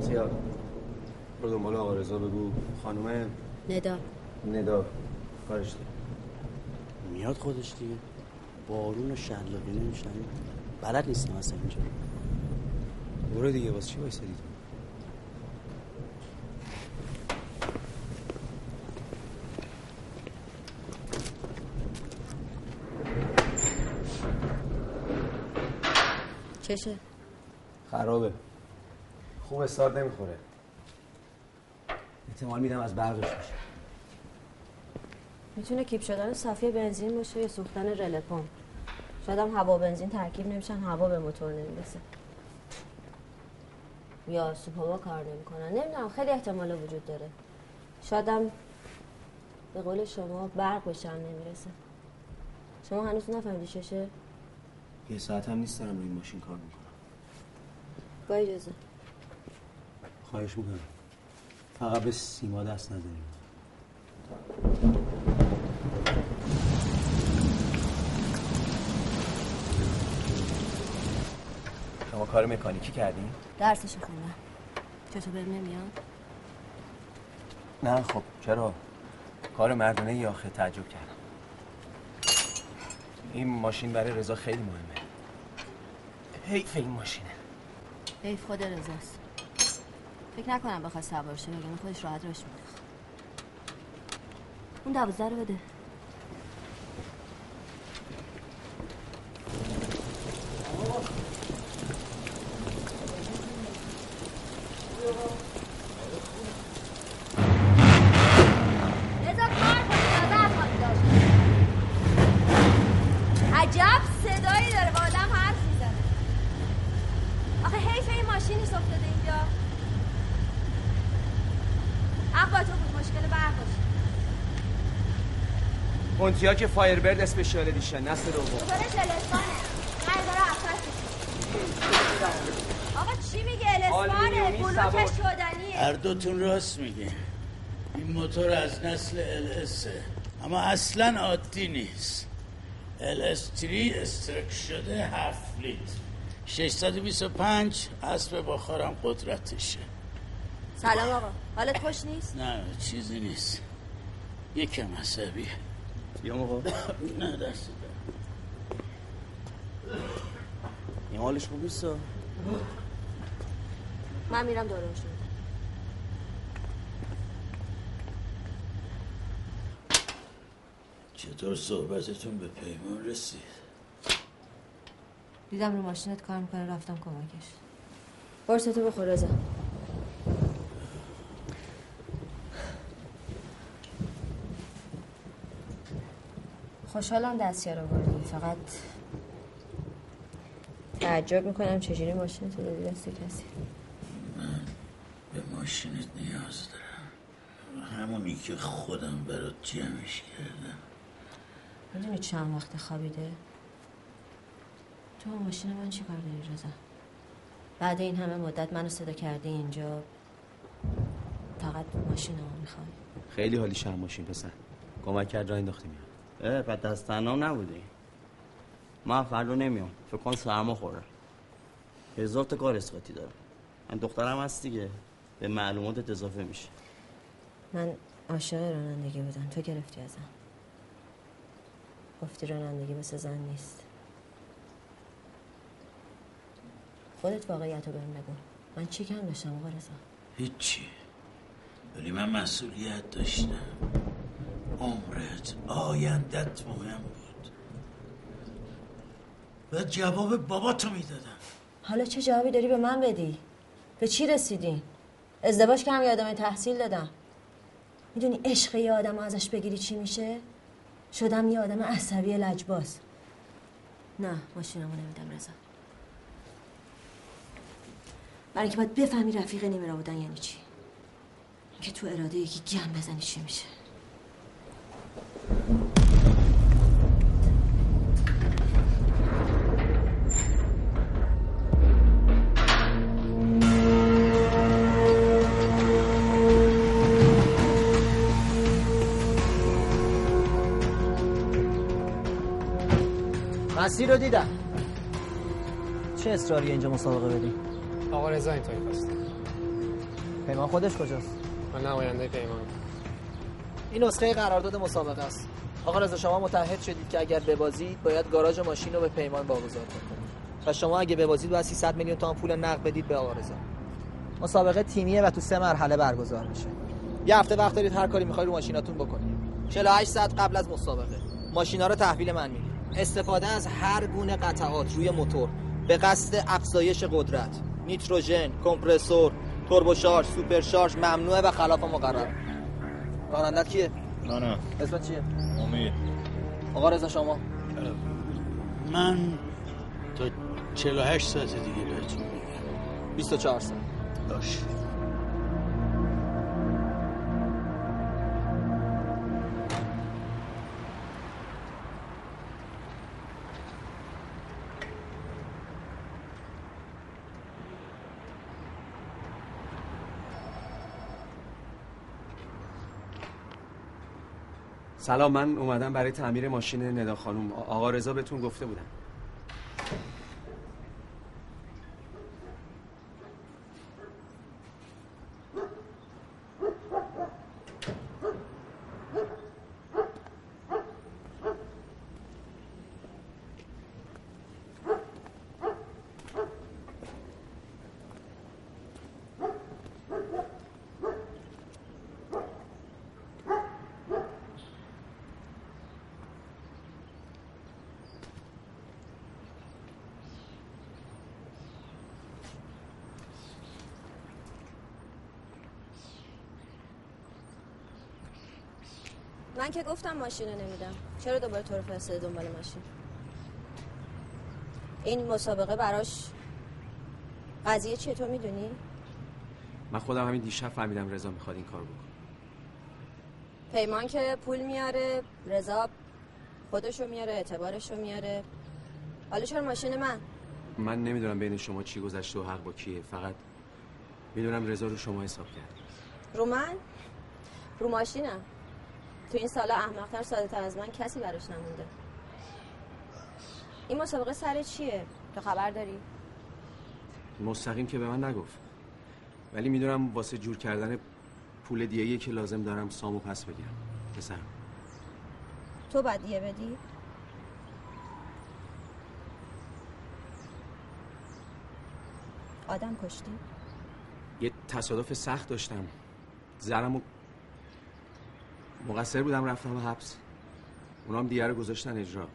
سیاه برو دنبال آقا رضا بگو. خانم؟ ندا. ندا. کارش میاد خودش دیگه. بارون و شلاقی نمیشن بلد نیستم اصلا اینجا. برو دیگه واسه چی وایسادی؟ چشه خرابه. خوب استارت نمی‌خوره. احتمال میدم از برقش باشه. می‌تونه کیپ شدن صفیه بنزین باشه یا سوختن رله پمپ. شاید هم هوا بنزین ترکیب نمیشن هوا به موتور نمی‌رسه. یا سوپاوا کار نمی‌کنن. نمی‌دونم خیلی احتمال وجود داره. شاید هم به قول شما برق بشن نمی‌رسه. شما هنوز نفهمیدی چشه؟ یه ساعت هم نیست دارم روی این ماشین کار می‌کنم. با اجازه. خواهش می‌کنم. فقط به سیما دست نزنیم شما کار مکانیکی کردین؟ درسشو خوندم چطور برم نمیاد نه خب چرا؟ کار مردونه ای آخه تعجب کردم. این ماشین برای رضا خیلی مهمه. حیف این ماشینه. حیف خود رضاست. فکر نکنم بخواد سوار شه بگم خودش راحت راش میده اون دوازده رو بده بذار کار کنی تازه افغانی داشت عجب صدایی داره با آدم حرف می‌زنه آخه حیف این ماشینش افتاده اینجا حق با تو بود مشکل برق داشت پونتیاک فایربرد اسپشیال ادیشن نسل دوم. موتور تلسفانه نه داره عفت آقا چی میگه آلومینیومی بلوکش. شدنیه. هر دوتون راست میگه. این موتور از نسل LS اما اصلا عادی نیست. LS3 استرک شده هفت لیتر. 625 اسب بخارم قدرتشه. سلام آقا. حالت خوش نیست؟ نه چیزی نیست. یکم عصبیه. یا موقع نه دست این حالش خوب نیست؟ من میرم دوره شد چطور صحبتتون به پیمان رسید؟ دیدم رو ماشینت کار می‌کنه رفتم کمکش. برسه بخور رضا. خوشحالم دستیار آوردی فقط تعجب می‌کنم چجوری ماشین تو دادی دست کسی؟ به ماشینت نیاز دارم. همونی که خودم برات جمعش کردم. می‌دونی چند وقت خوابیده؟ تو با ماشین من چی کار داری رضا؟ بعد این همه مدت منو صدا کردی اینجا؟ فقط ماشین رو می‌خوای خیلی حالی شرم ماشین پسر. کمک کرد را انداختی میاد اه بعد دست تنها نبودی. من فردا نمیام. فکر کن سرما خوره هزار تا کار اسقاطی دارم. من دخترم هست دیگه. به معلوماتت اضافه میشه. من عاشق رانندگی بودم. تو گرفتی ازم. گفتی رانندگی مثل زن نیست. خودت واقعیت رو بهم بگو. من چی کم داشتم آقا رضا؟ هیچی. ولی من مسئولیت داشتم. عمرت آیندت مهم بود. و جواب باباتو می‌دادم. حالا چه جوابی داری به من بدی؟ به چی رسیدی؟ ازدواج کردم یه آدم تحصیل دادم. می‌دونی عشق یه آدم ازش بگیری چی میشه؟ شدم یه آدم عصبی لجباز. نه ماشینمو نمیدم رضا. برای اینکه باید بفهمی رفیق نیمه بودن یعنی چی؟ که تو اراده یکی گم بزنی چی میشه؟ مسیر رو دیدم چه اصراری اینجا مسابقه بدی؟ آقا رضا اینطوری خواسته پیمان خودش کجاست؟ من نماینده پیمان این نسخه قرارداد مسابقه است. آقا رضا شما متعهد شدید که اگر ببازید باید گاراژ ماشین رو به پیمان واگذار کنید. و شما اگه ببازید باید 300 میلیون تومان پول نقد بدید به آقا مسابقه تیمیه و تو سه مرحله برگزار میشه. یه هفته وقت دارید هر کاری می‌خواید رو ماشیناتون بکنید. 48 ساعت قبل از مسابقه. ماشینا رو تحویل من می‌دید. استفاده از هر گونه قطعات روی موتور به قصد افزایش قدرت. نیتروژن کمپرسور توربوشارژ سوپرشارژ ممنوعه و خلاف مقرر. رانندت کیه؟ نه اسمت چیه؟ امید. آقا رضا شما؟ من تا 48 ساعت دیگه بهتون میگم. 24 ساعت. باش. سلام من اومدم برای تعمیر ماشین ندا خانم آ- آقا رضا بهتون گفته بودم من که گفتم ماشین رو نمیدم. چرا دوباره تو رو فرستاده دنبال ماشین؟ این مسابقه براش قضیه چیه تو می‌دونی؟ من خودم همین دیشب فهمیدم رضا می‌خواد این کار بکنه. پیمان که پول میاره رضا خودشو میاره اعتبارشو میاره. حالا چرا ماشین من؟ من نمی‌دونم بین شما چی گذشته و حق با کیه. فقط می‌دونم رضا رو شما حساب کرد رو من؟ رو ماشینم. تو این سالا احمقتر ساده تر از من کسی براش نمونده. این مسابقه سر چیه؟ تو خبر داری؟ مستقیم که به من نگفت. ولی می‌دونم واسه جور کردن پول دیگه که لازم دارم سامو پس بگیرم. پسر تو باید دیگه بدی؟ آدم کشتی؟ یه تصادف سخت داشتم. زرم و مقصر بودم رفتم حبس. اونام دیگه رو گذاشتن اجرا.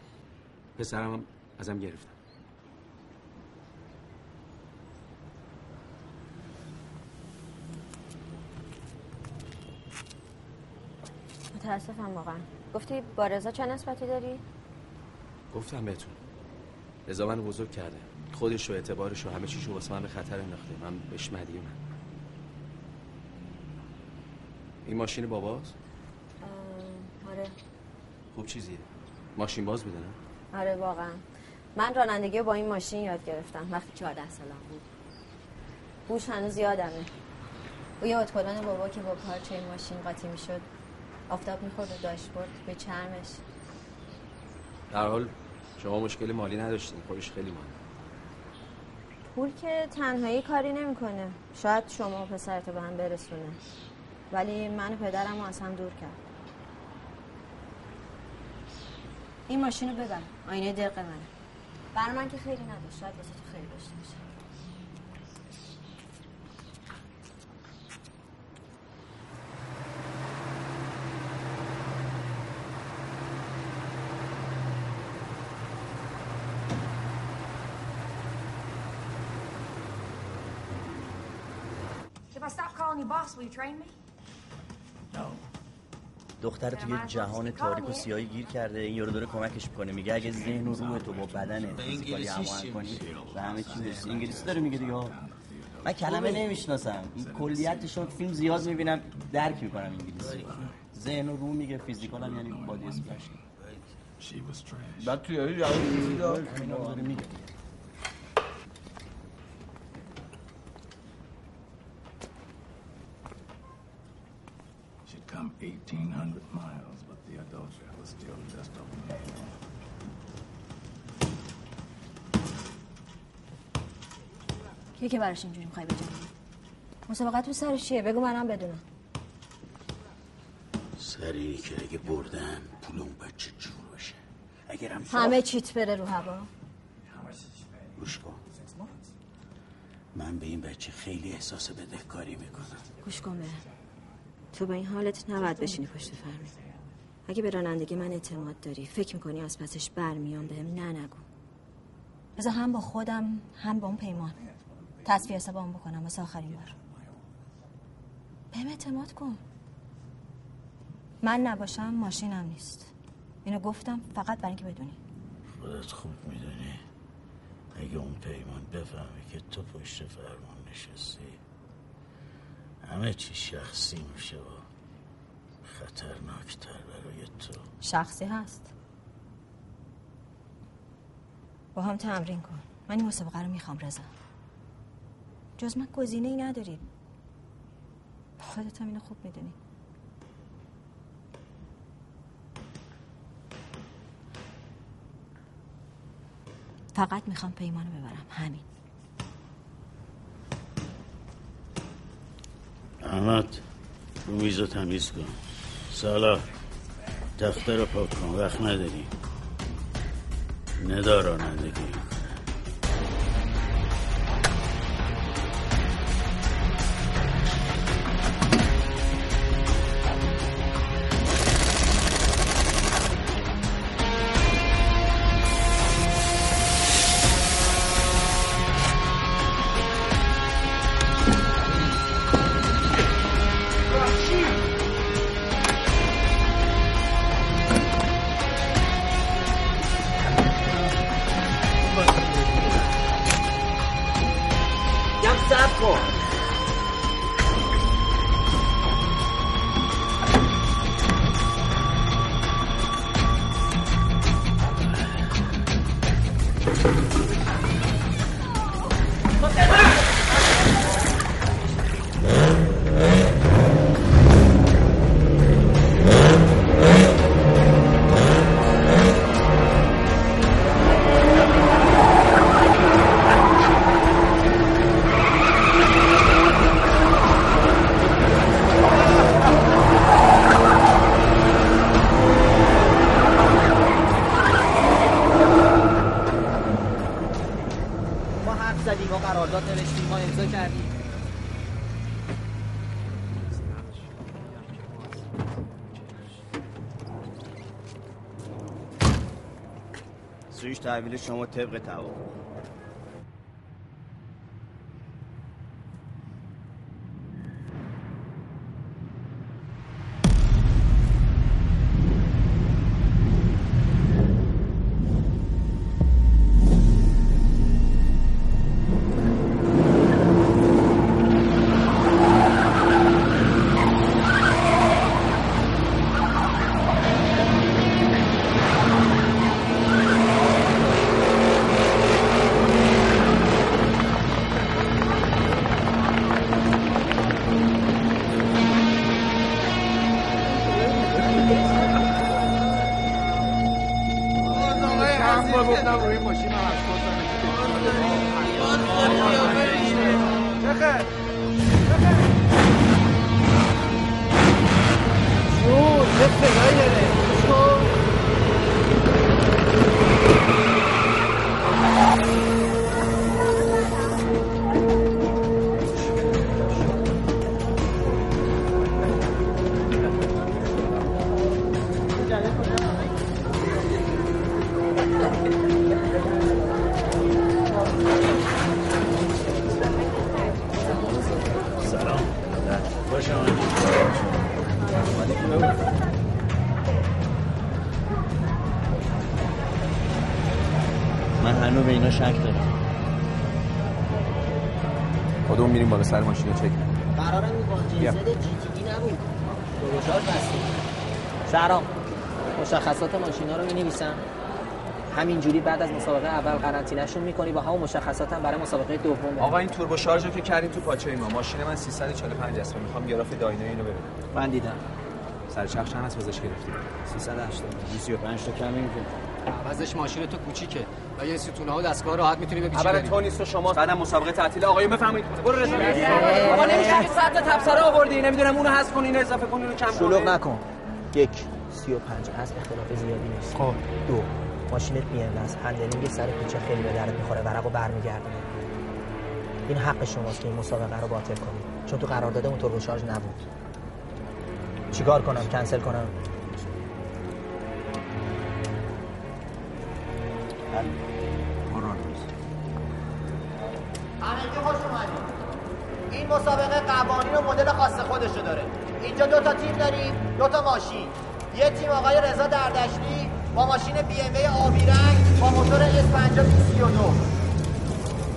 پسرم هم ازم گرفتم متاسفم واقعا. گفتی با رضا چه نسبتی داری؟ گفتم بهتون. رضا من بزرگ کرده. خودش و اعتبارش و همه چیشو واسه من به خطر انداخته. من بهش مدیونم. این ماشین باباست؟ خوب چیزیه؟ ماشین باز بوده نه؟ آره واقعا. من رانندگی رو با این ماشین یاد گرفتم وقتی 14 سالم بود. بوش هنوز یادمه. او یه اتکلان بابا که با پارچه این ماشین قاطی می‌شد. آفتاب می‌خورد و داشبورد به چرمش. در حال شما مشکل مالی نداشتین خودش خیلی مالی. پول که تنهایی کاری نمی‌کنه. شاید شما و پسرتو به هم برسونه. ولی من و پدرم رو از هم دور کرد. این ماشین رو ببر آینه دق منه. بر من که خیلی نداشت شاید واسه تو خیلی داشته باشه. If I stop calling you boss, will you train me? دختر تو یه جهان تاریک و سیاهی گیر کرده این یارو داره کمکش می‌کنه. میگه اگه ذهن و روح تو با بدن فیزیکالی هماهنگ کنی به همه چی می‌رسی. انگلیسی داره میگه دیگه. من کلمه نمی‌شناسم. این کلیتش رو فیلم زیاد می‌بینم درک می‌کنم انگلیسی ذهن و روح میگه فیزیکال هم یعنی بادی اسپلش بعد توی یاری جواب میگه. کی که براش اینجوری می‌خوای بجنگی. مسابقت تو سرش چیه؟ بگو منم بدونم. سری که اگه بردن پول اون بچه جور بشه اگرم همه چیت بره رو هوا. گوش کن. من به این بچه خیلی احساس بدهکاری می‌کنم. گوش کن به تو با این حالت نباید بشینی پشت فرمون اگه به رانندگی من اعتماد داری فکر می‌کنی از پسش برمیام بهم نه نگو. بذار هم با خودم هم با اون پیمان. تصفیه حسابم بکنم واسه آخرین بار. بهم اعتماد کن. من نباشم ماشینم نیست. اینو گفتم فقط برای اینکه بدونی. خودت خوب می‌دونی. اگه اون پیمان بفهمه که تو پشت فرمان نشستی. همه چی شخصی میشه و خطرناکتر برای تو. شخصی هست. با هم تمرین کن. من این مسابقه رو می‌خوام رضا. جز من گزینه ای نداری خودت هم اینو خوب می‌دونی فقط می‌خوام پیمانو ببرم. همین. احمد رو میز رو تمیز کن. سالا تخته رو پاک کن. وقت نداری. ندا تحویل شما طبق توافق. همینجوری بعد از مسابقه اول قرنطینه‌شون می‌کنی با همون مشخصات هم برای مسابقه دوم. آقا این توربو شارژ رو که کردیم تو پاچه ما ماشین من 345 است. می‌خوام گراف داینو اینو ببینم. من دیدم. سر چرخ چند از ازش گرفتی 380 35 تا کم این عوضش ماشین تو کوچیکه. و یه ستونه ها دستگاه راحت می‌تونی بپیچی اول. تو نیست و شما بعدم مسابقه تعطیل. آقایون بفرمایید. برو رضا. بابا نمیشه که صد تا تبصره آوردی. نمی‌دونم اونو حذف کن اینو اضافه کن اینو کم کن شلوغ نکن. یک سی و پنج. از اختلاف زیادی نیست. خب. دو. ماشینت بی ام است handling سر پیچه خیلی به دردت می‌خوره ورقو برمیگردونه. این حق شماست که این مسابقه رو باطل کنید. چون تو قرارداد اون توربو شارژ نبود. چیکار کنم؟ کنسل کنم؟ همگی خوش اومدید این مسابقه قوانین و مدل خاص خودشو داره. اینجا دو تا تیم داریم دو تا ماشین. یه تیم آقای رضا دردشتی با ماشین بی ام آبی رنگ با موتور اس 5032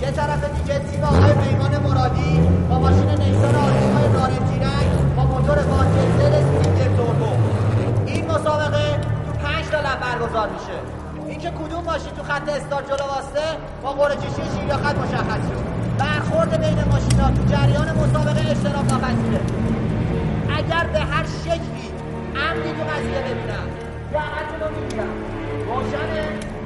یه طرف دیگه تیم آقای پیمان مرادی با ماشین نیسان آرتیکای نارنجی رنگ با موتور وانتسل سیلندر توربو این مسابقه تو پنج تا لب برگزار میشه. اینکه کدوم ماشین تو خط استارت جلو واسطه با قرعه کشی شیر خط مشخص شد. برخورد بین ماشینا تو جریان مسابقه اشتراک ناپذیره. اگر به هر شکلی عمدی تو قضیه ببینم دعوتتون رو می‌گیرم روشنه؟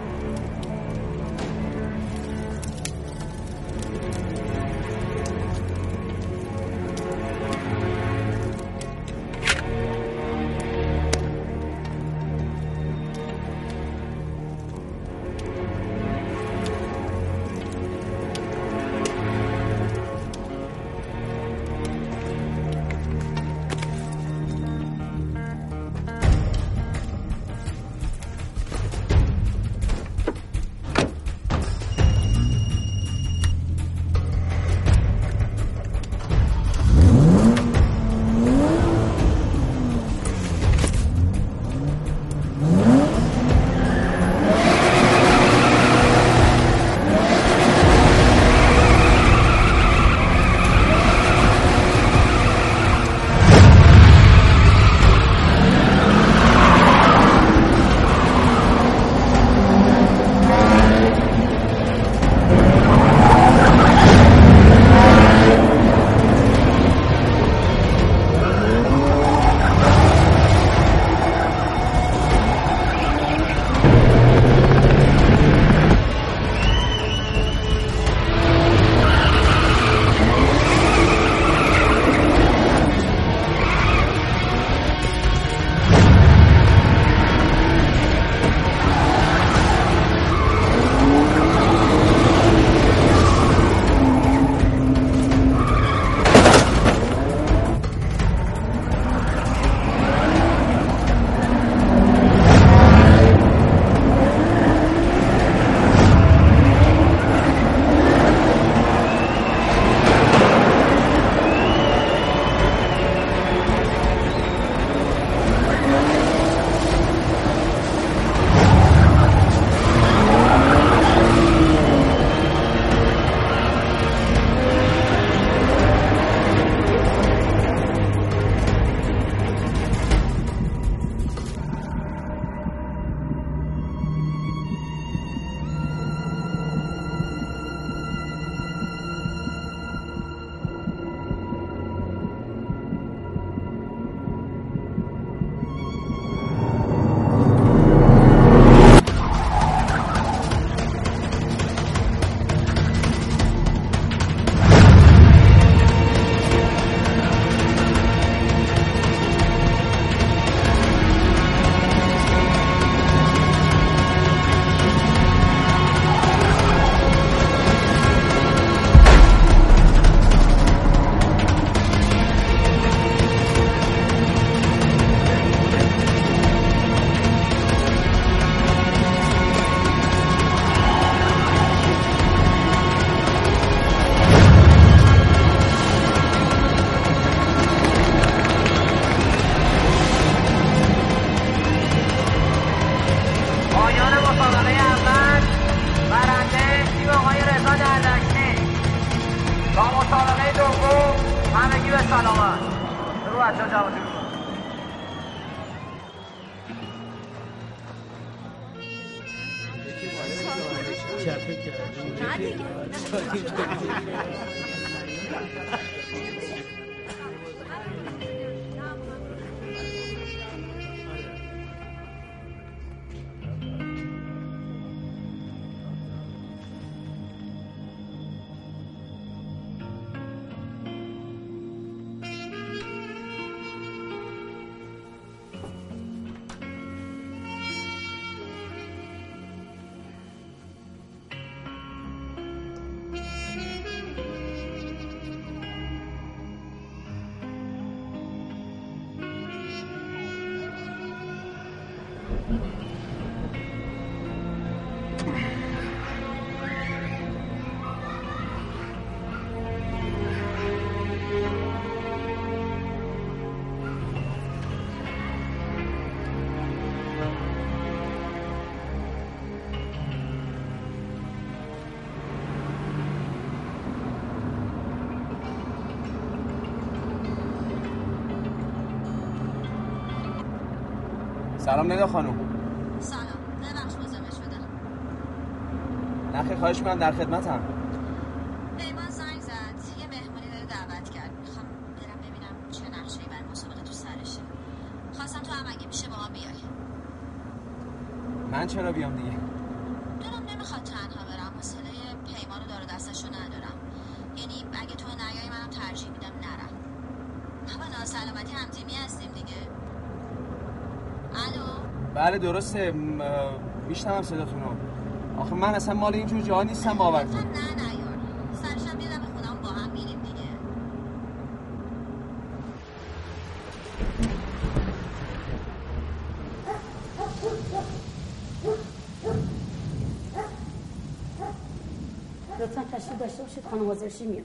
سلام ندا خانم. سلام. ببخش مزاحم شدم. نه خیر خواهش می‌کنم در خدمتم. پیمان زنگ زد. یه مهمونی داره دعوت کرد. می‌خوام برم ببینم چه نقشه‌ای برای مسابقه تو سرشه. خواستم تو هم اگه میشه با ما بیای. من چرا بیام دیگه دلم نمی‌خواد تنها برم حوصله پیمان رو داره دستشو ندارم یعنی اگه تو نیای منم ترجیح میدم نرم اما ناسلامتی هم تیمی هستیم دیگه الو بله درسته. م، اه، میشنوم صداتون رو آخه من اصلا مال اینجور جاها نیستم باور کن. نه نیار سرشم بیادم به خونم با هم میریم دیگه. لطفا تشریف داشته باشید خانم وزرشی میاد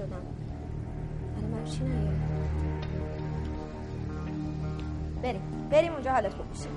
شدم. برای من چی نیای؟ بریم. بریم اونجا حالت خوب میشه.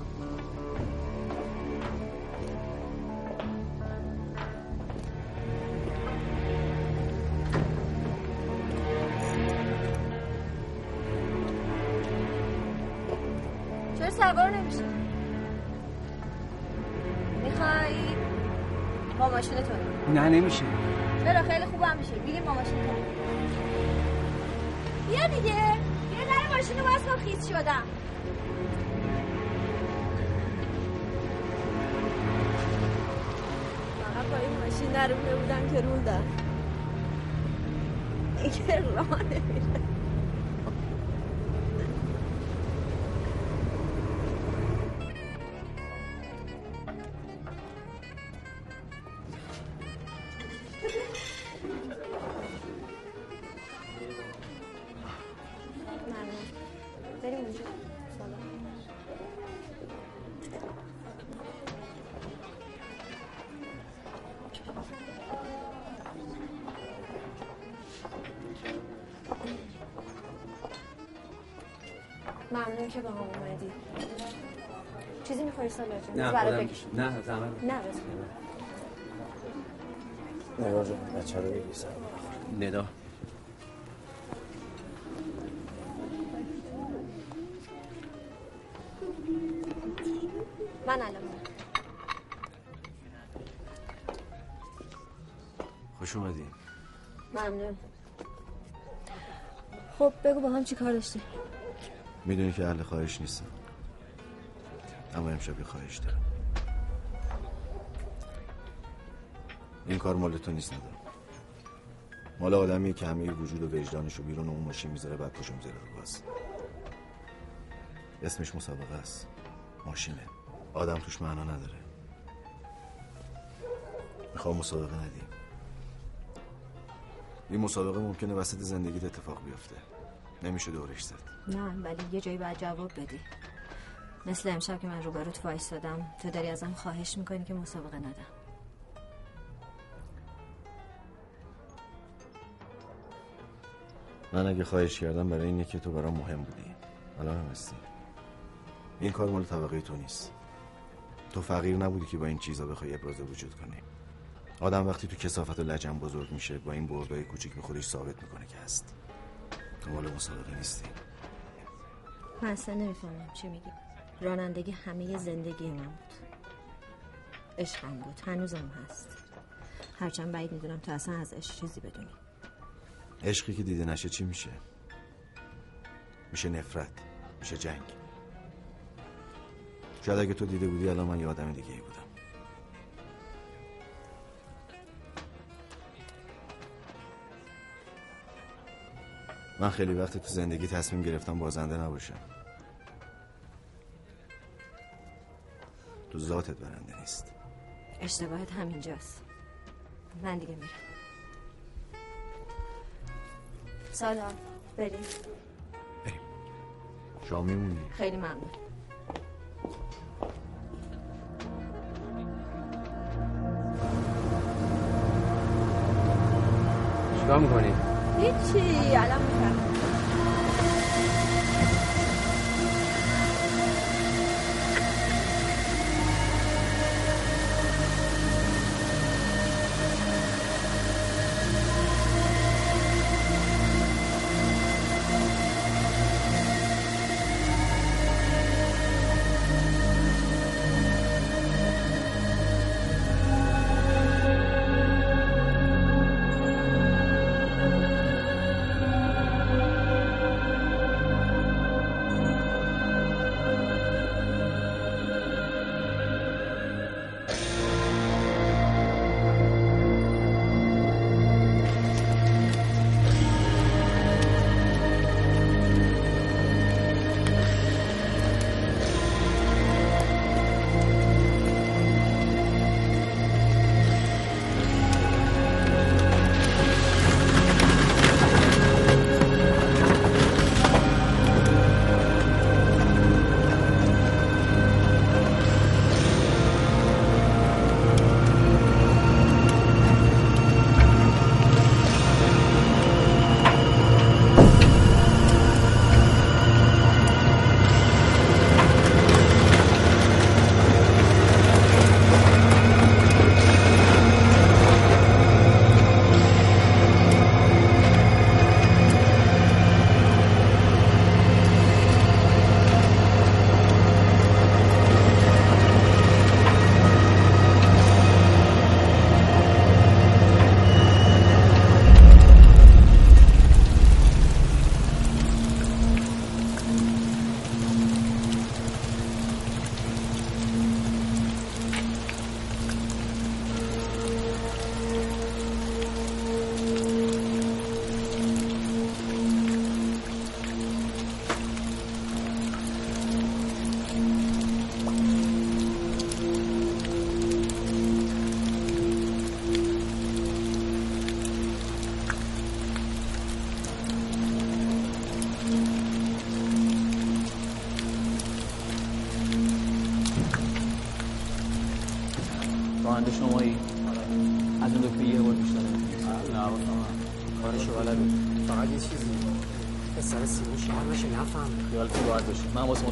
دیگه. یه ذره ماشین رو باز خیس شدم. فقط با این ماشین نرمونه بودم که روندم دیگه راه نمیره نه خودم بکشم. نه زحمت نه بس. نگاه جان بچه رو بگی سر. ندا. من الان. خوش اومدی. ممنون. خب بگو با هم چی کار داشتی؟ می‌دونی که اهل خواهش نیستم. اما امشب خواهش دارم. این کار مال تو نیست ندارم. مال آدمیه که همه وجود و وجدانش رو بیرون اون ماشین می‌ذاره بعد پاشو می‌ذاره رو باز اسمش مسابقه است. ماشینه. آدم توش معنا نداره. می‌خوام مسابقه ندیم. این مسابقه ممکنه وسط زندگیت اتفاق بیفته. نمیشه دورش زد. نه ولی یه جایی باید جواب بدی. مثل امشب که من روبروت وایستادم تو داری ازم خواهش می‌کنی که مسابقه ندم من اگه خواهش کردم برای اینه که تو برام مهم بودی. الان هم هستی. این کار مال طبقه تو نیست. تو فقیر نبودی که با این چیزا بخوای ابراز وجود کنی. آدم وقتی تو کسافت و لجن بزرگ میشه با این بردای کوچیک به خودش ثابت می‌کنه که هست. تو مال مسابقه نیستی. من اصلا نمی‌فهمم چی میگی. رانندگی همه زندگی من بود. عشقم بود. هنوزم هست. هرچند بعید می‌دونم تو اصلا از عشق چیزی بدونی. عشقی که دیده نشه چی میشه؟ میشه نفرت میشه جنگ. شاید اگه تو دیده بودی الان من یه آدم دیگه ای بودم. من خیلی وقت تو زندگی تصمیم گرفتم بازنده نباشم. تو ذاتت برنده نیست. اشتباهت همینجاست. من دیگه میرم. سالا بریم. شام میمونی؟ خیلی ممنون. چیکار می‌کنی؟ هیچی الان میرم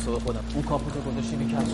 مسابقه خودم. اون کاپوتو کپسول رو.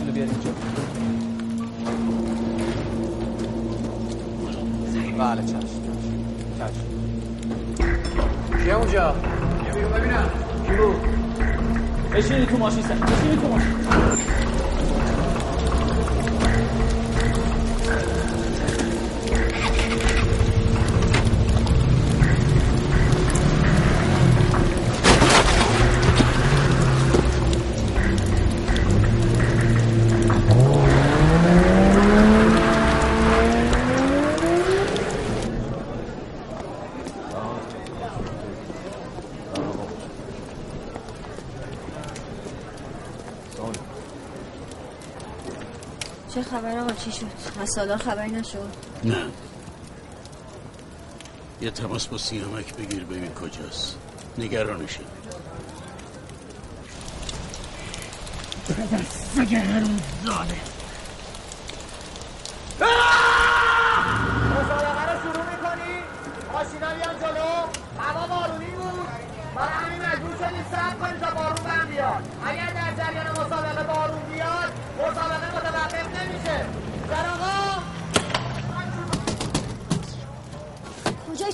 از سالار خبری نشد. نه. یه تماس با سیامک بگیر ببین کجاست. نگرانشه پدر سگ هرون زاده مسابقه رو شروع می‌کنی ماشینا بیان جلو هوا بارونی بود برای همین مجبور شدیم صبر کنیم تا بارون بهم بیاد اگر در جریان مسابقه بارون بیاد مسابقه متوقف نمیشه در آقا کجای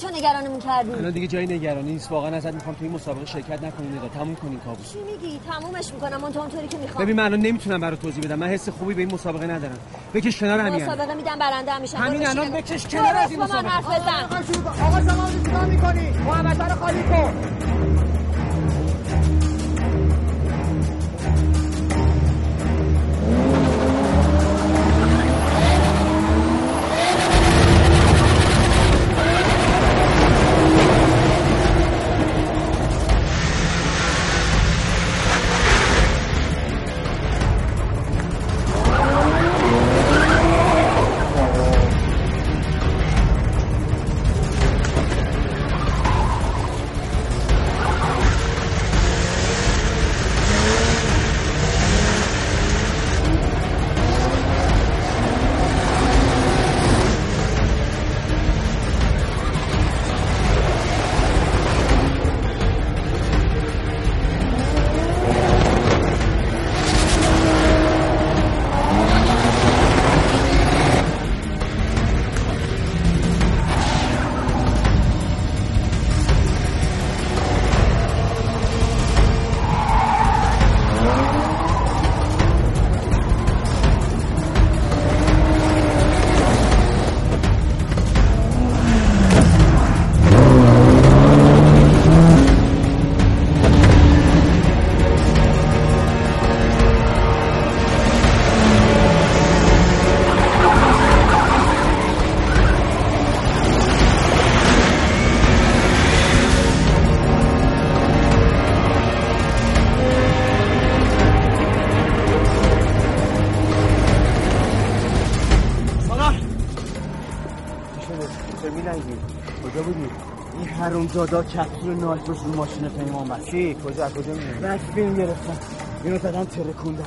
تو نگرانمون کردی؟ الان دیگه جای نگرانی نیست. واقعا ازت می‌خوام تو این مسابقه شرکت نکنی نگاه. تموم کنین کابوس. چی میگی؟ تمومش می‌کنم. اون اونطوری که می‌خوام. ببین من الان نمی‌تونم برات توضیح بدم. من حس خوبی به این مسابقه ندارم. بکش کنار همین. مسابقه میدم برنده هم میشم. همین الان. بکش کنار از این من مسابقه. آقا شما چیکار می‌کنی؟ محمد رو خالی کن چه میلنگی. کجا بودی؟ این حروم دادا کپسول نایتروس رو ماشین پیمان بست چی؟ کجا؟ کجا میاد من فیلم گرفتم. اینو دادن ترکوندن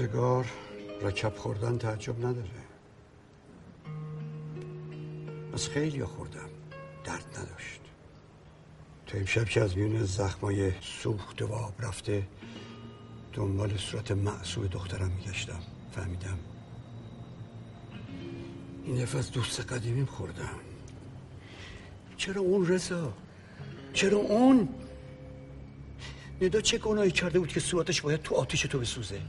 روزگار رکب خوردن تعجب نداره. از خیلی خوردم. درد نداشت. تا امشب که از میون زخمای سوخت و آب رفته دنبال صورت معصوب دخترم میگشتم. فهمیدم. این دفعه از دوست قدیمیم خوردم. چرا اون رضا؟ چرا اون؟ ندا چه گناهی کرده بود که صورتش باید تو آتیش تو بسوزه؟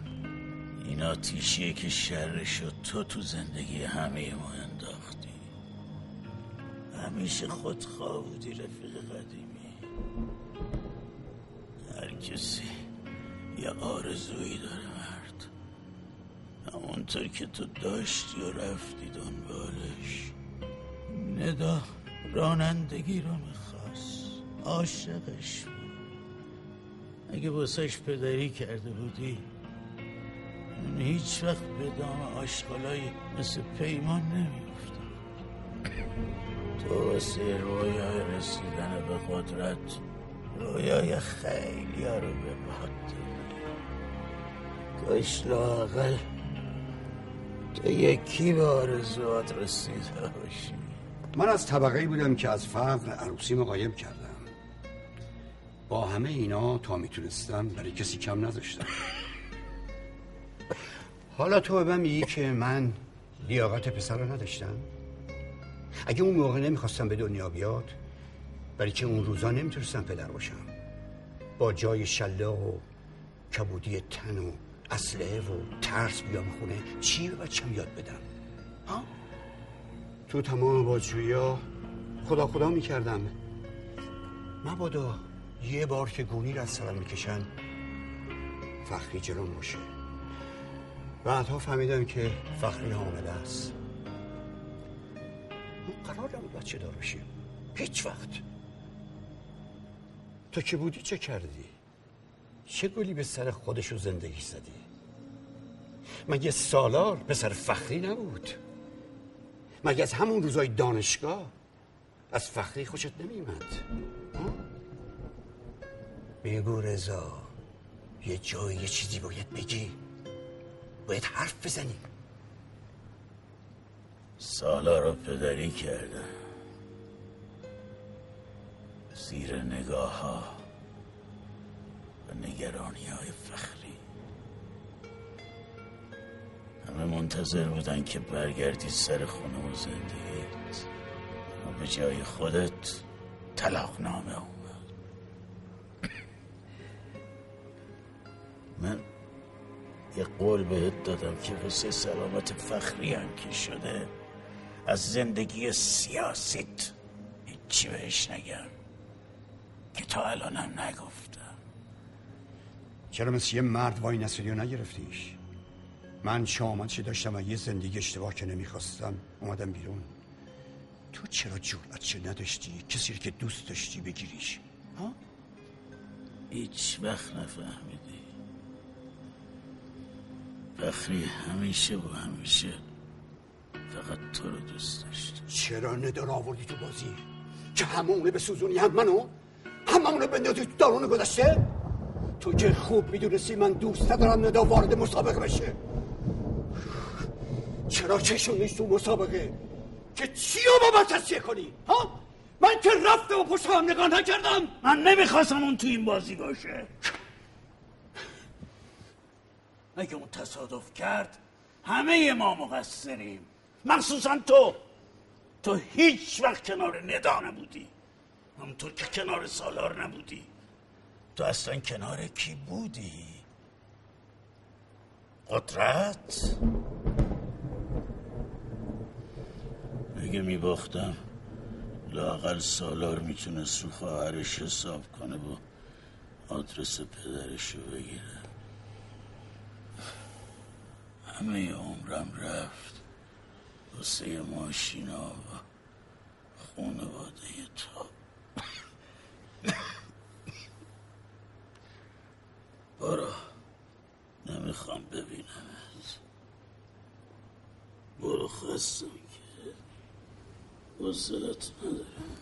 این آتیشیه که شرش تو تو زندگی همه ما انداختی. همیشه خودخواه بودی رفیق قدیمی. هر کسی یه آرزویی داره مرد. همونطور که تو داشتی و رفتی دنبالش. ندا رانندگی رو می‌خواست. عاشقش بود. اگه واسش پدری کرده بودی اون هیچ وقت به دام آشغالایی مثل پیمان نمیفتم تو واسه رویای رسیدن به قدرت رویای خیلی ها رو به باد کاش لاقل تو یکی به آرزوات رسیده باشی. من از طبقه بودم که از فقر عروسی مقایم کردم. با همه اینا تا می‌تونستم برای کسی کم نذاشتم. حالا تو به من میگی که من لیاقت پسر رو نداشتم؟ اگه اون موقع نمی‌خواستم به دنیا بیاد برای که اون روزا نمی‌تونستم پدر باشم؟ با جای شله و کبودی تن و اسلحه و ترس بیام خونه چی به بچم یاد بدم؟ ها؟ تو تمام بازجویی ها خدا خدا می‌کردم. مبادا یه بار که گونی را از سرم می‌کشن فخری جلوم باشه. بعدها فهمیدم که فخری حامله است. اون قرار نبود بچه دار بشیم. هیچ وقت. تو که بودی چه کردی؟ چه گلی به سر خودشو زندگی زدی؟ مگه سالار به سر فخری نبود؟ مگه از همون روزای دانشگاه از فخری خوشت نمیمد بگو رضا یه جایی یه چیزی باید بگی. باید حرف بزنی سالا رو پدری کرده زیر نگاه ها و نگرانی های فخری. همه منتظر بودن که برگردی سر خونه و زندگیت. و به جای خودت طلاق نامه اومد یه قول بهت دادم که واسه سلامت فخری هم که شده از زندگی سیاست هیچی بهش نگم که تا الانم نگفتم. چرا مثل یه مرد وای نسیدی و نگرفتیش؟ من شامت داشتم و یه زندگی اشتباه که نمی‌خواستم اومدم بیرون. تو چرا جرأت چه نداشتی؟ کسی رو که دوست داشتی بگیریش ها؟ هیچ وقت نفهمیدی فخری همیشه و همیشه فقط تو رو دوست داشت چرا ندار آوردی تو بازی؟ که همونه به سوزونی هم منو هممونو بندازی تو دارون گذشته؟ تو که خوب می‌دونستی من دوست ندارم ندا وارد مسابقه بشه. چرا چشم نیست تو مسابقه؟ که چی رو با من تصفیه کنی؟ ها؟ من که رفته و پشت هم نگاه نکردم. من نمی‌خواستم اون تو این بازی باشه. اگه اون تصادف کرد همه ما مقصریم. مخصوصا تو. تو هیچ وقت کنار ندا نبودی. همونطور که کنار سالار نبودی. تو اصلا کنار کی بودی؟ قدرت؟ اگه میباختم لاقل سالار می‌تونست رو خواهرش حساب کنه و آدرس پدرش رو بگیره. همه عمرم رفت. واسه ماشینا و خانواده تو برو. نمی‌خوام ببینمت برو خستم که وصلت ندارم.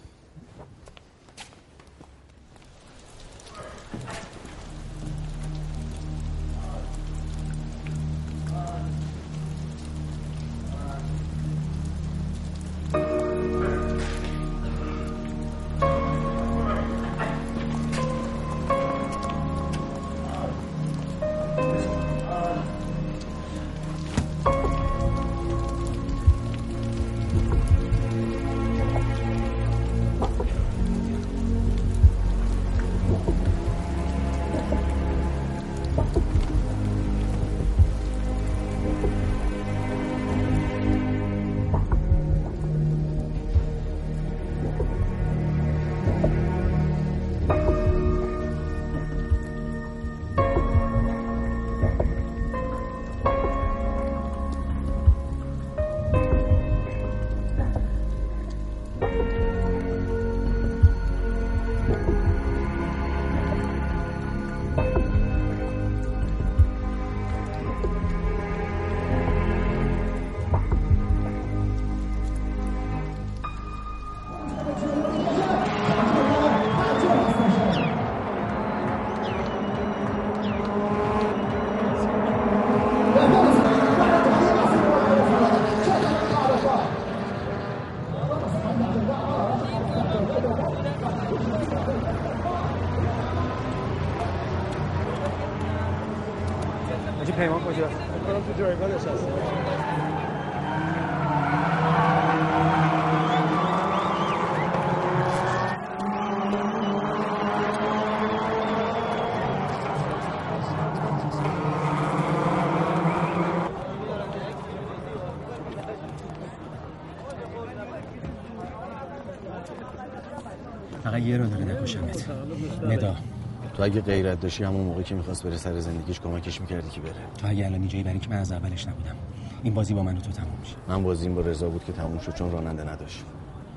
تو اگه غیرت داشتی همون موقع که می‌خواست بره سر زندگیش کمکش می‌کردی که بره تو اگه الان اینجایی برای که من از اولش نبودم این بازی با من و تو تموم میشه من بازیم با رضا بود که تموم شد چون راننده نداشت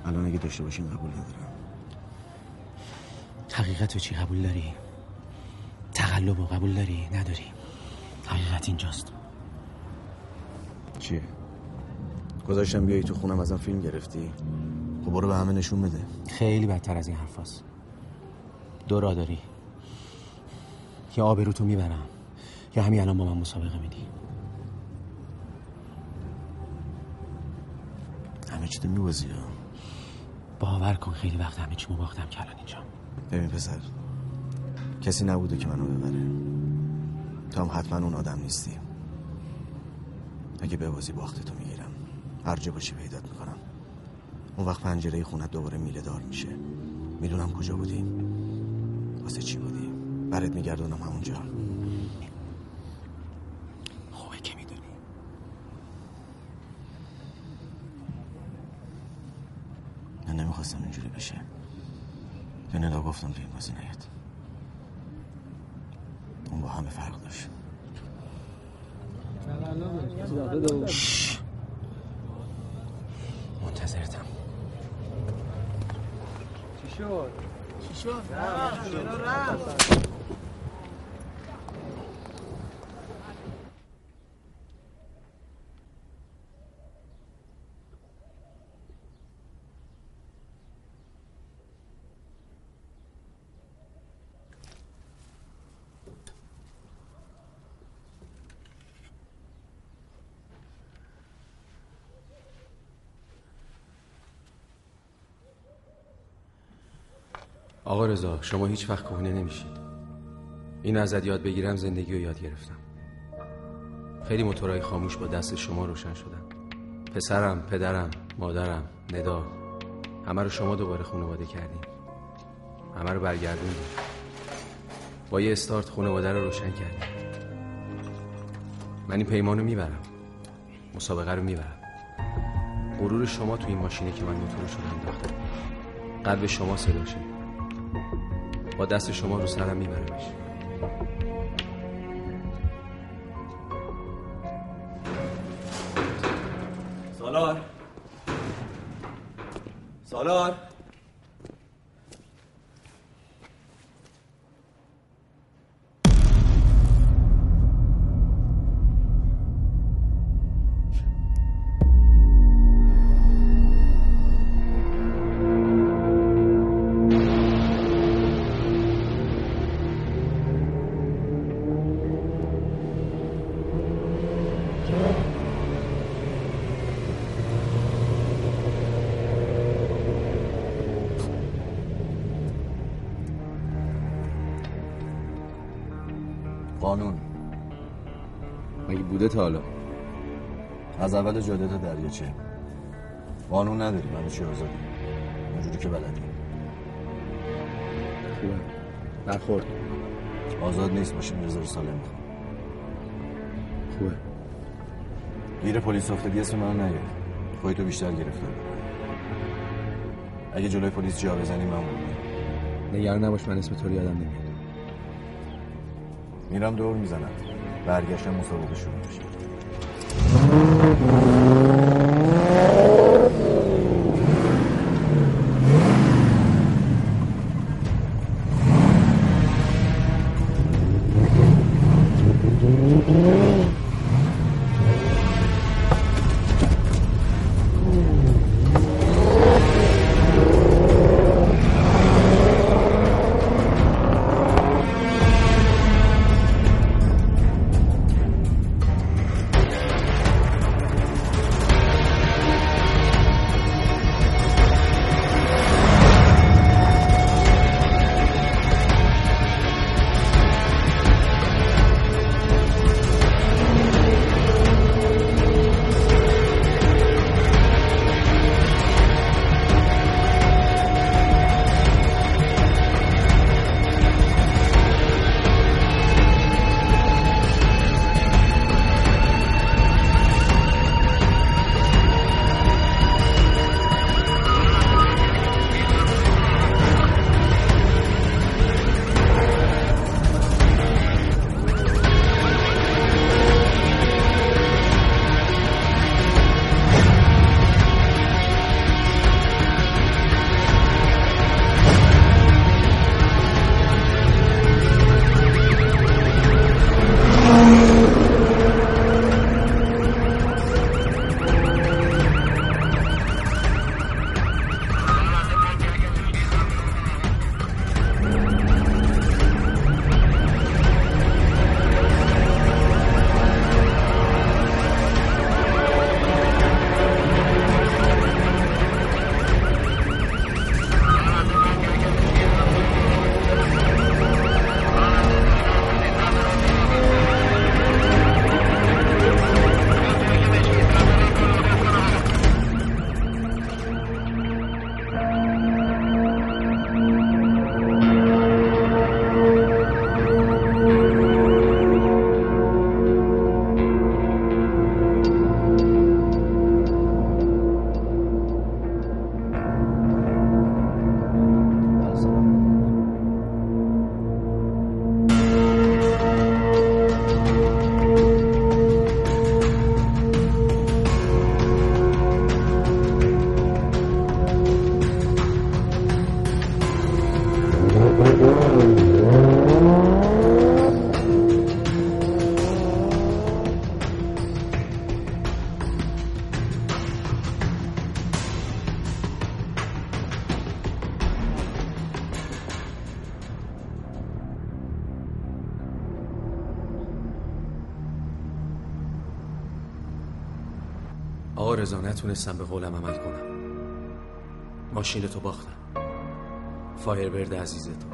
الان اگه داشته باشیم قبول ندارم حقیقت رو چی قبول داری؟ تقلب رو قبول داری؟ نداری؟ حقیقت اینجاست چیه؟ گذاشتم بیایی تو خونم ازم فیلم گرفتی؟ خب برو به همه نشون بده خیلی بدتر از این حرفاست دو راه داری یا آبرو تو می‌برم. یا همین الان با من مسابقه میدی. همه چی تو میبازی باور کن خیلی وقت همه چی باختم که الان اینجا ببین پسر کسی نبوده که منو ببره. تو هم حتما اون آدم نیستی. اگه به بازی باخته تو می‌گیرم. هر جا باشی پیدات می‌کنم. اون وقت پنجره خونت دوباره میله دار میشه. می‌دونم کجا بودی. واسه چی بودی؟ برات میگردونم همونجا. خوبه که می‌دونی. من نمی‌خواستم اینجوری بشه. به ندا گفتم تو این بازی نیاد اون با همه فرق داشت. منتظرتم. چی شد؟ چی شد؟ آقا رضا شما هیچ وقت کهنه نمیشید. این ازت یاد بگیرم زندگی رو یاد گرفتم. خیلی موتورهای خاموش با دست شما روشن شدن. پسرم پدرم مادرم ندا همه رو شما دوباره خانواده کردیم. همه رو برگردوندیم. با یه استارت خانواده رو روشن کردیم. من این پیمان رو می‌برم. مسابقه رو می‌برم. غرور شما تو این ماشینه که من موتور شدم انداختم. قلب شما صداشه با دست شما رو سرم میبرمش. سالار. سالار. تا حالا. از اول جاده تا دریاچه قانون نداری منو چی آزادی اونجوری که بلدی. خوبه. برخورد آزاد نیست ماشین رضا ساله می‌خوام خوبه. گیر پلیس افتادی اسم من نیار خودتو بیشتر گرفته. اگه جلوی پلیس جا بزنی من بودم. نگران نباش من اسم تو یادم نمیاد. میرم دور می‌زنم. برگشتم مسابقه شروع میشه نتونستم به قولم عمل کنم. ماشین تو باختم. فایربرد عزیز تو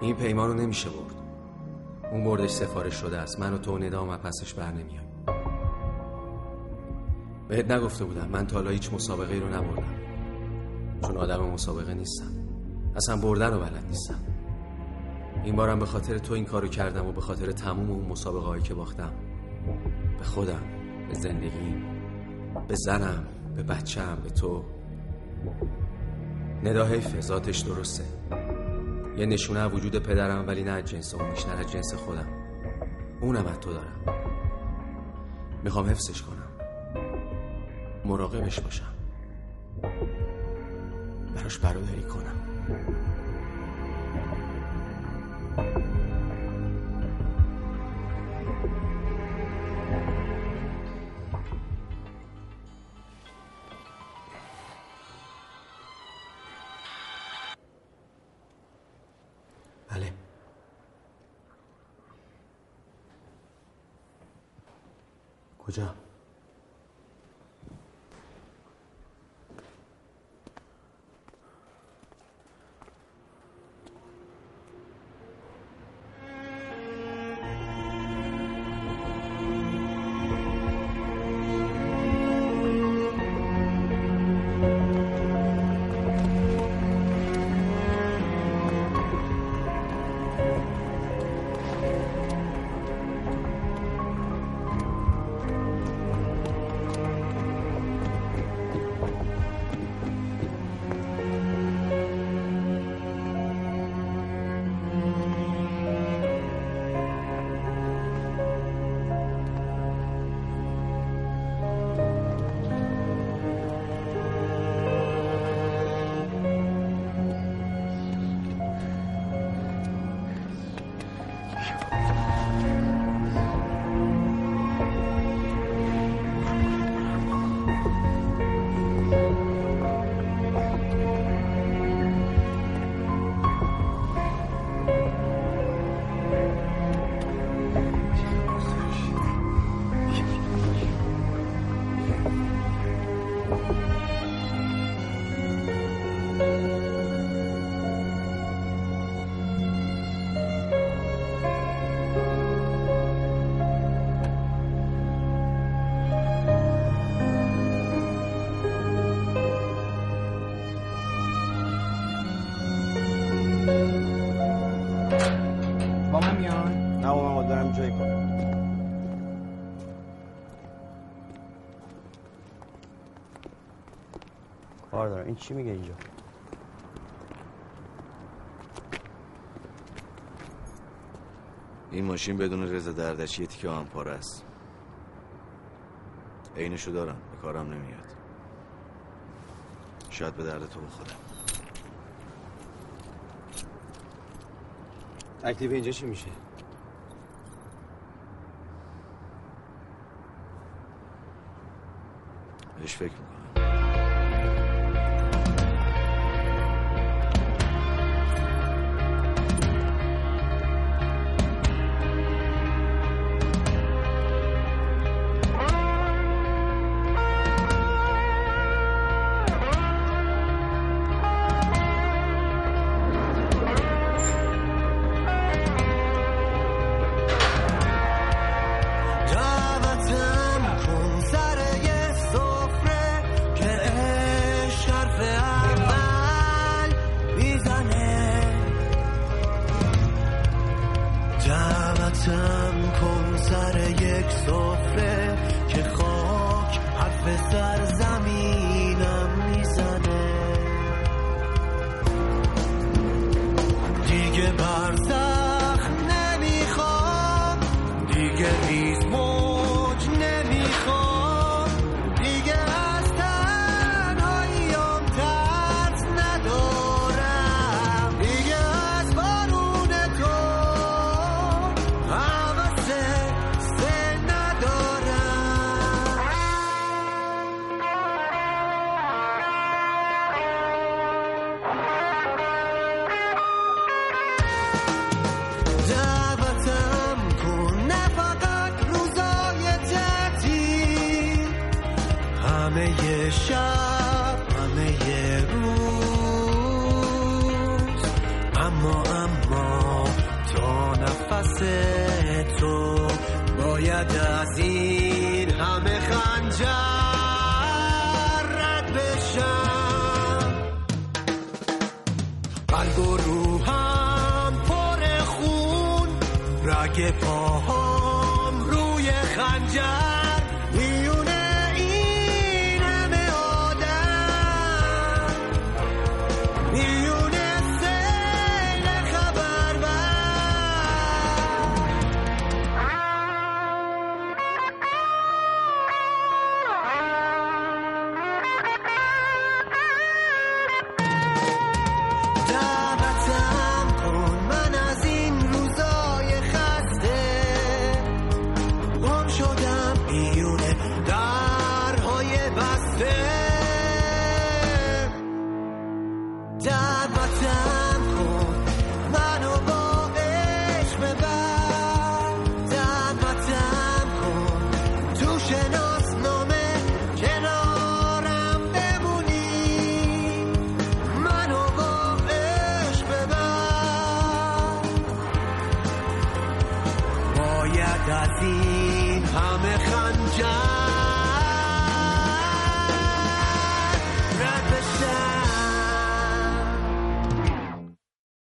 این پیمان رو نمیشه برد. اون بردش سفارش شده است. من و تو ندام و پسش بر نمیایم بهت نگفته بودم. من تا حالا هیچ مسابقه رو نبردم. چون آدم مسابقه نیستم. اصلا بردن رو بلد نیستم. این بارم به خاطر تو این کارو کردم و به خاطر تموم اون مسابقه هایی که باختم. به خودم به زندگیم. به زنم به بچم به تو. ندا حیفه ذاتش درسته. یه نشونه وجود پدرم ولی نه جنس اون بیشتر از جنس خودم. اونم از تو دارم. می‌خوام حفظش کنم. مراقبش باشم. براش برادری کنم. این چی میگه اینجا؟ این ماشین بدون رضا دردشی یه تیکه هم پاره است. عینشو دارم به کارم نمیاد. شاید به درد تو بخوره. تکلیف اینجا چی میشه؟ بهش فکر می‌کنم.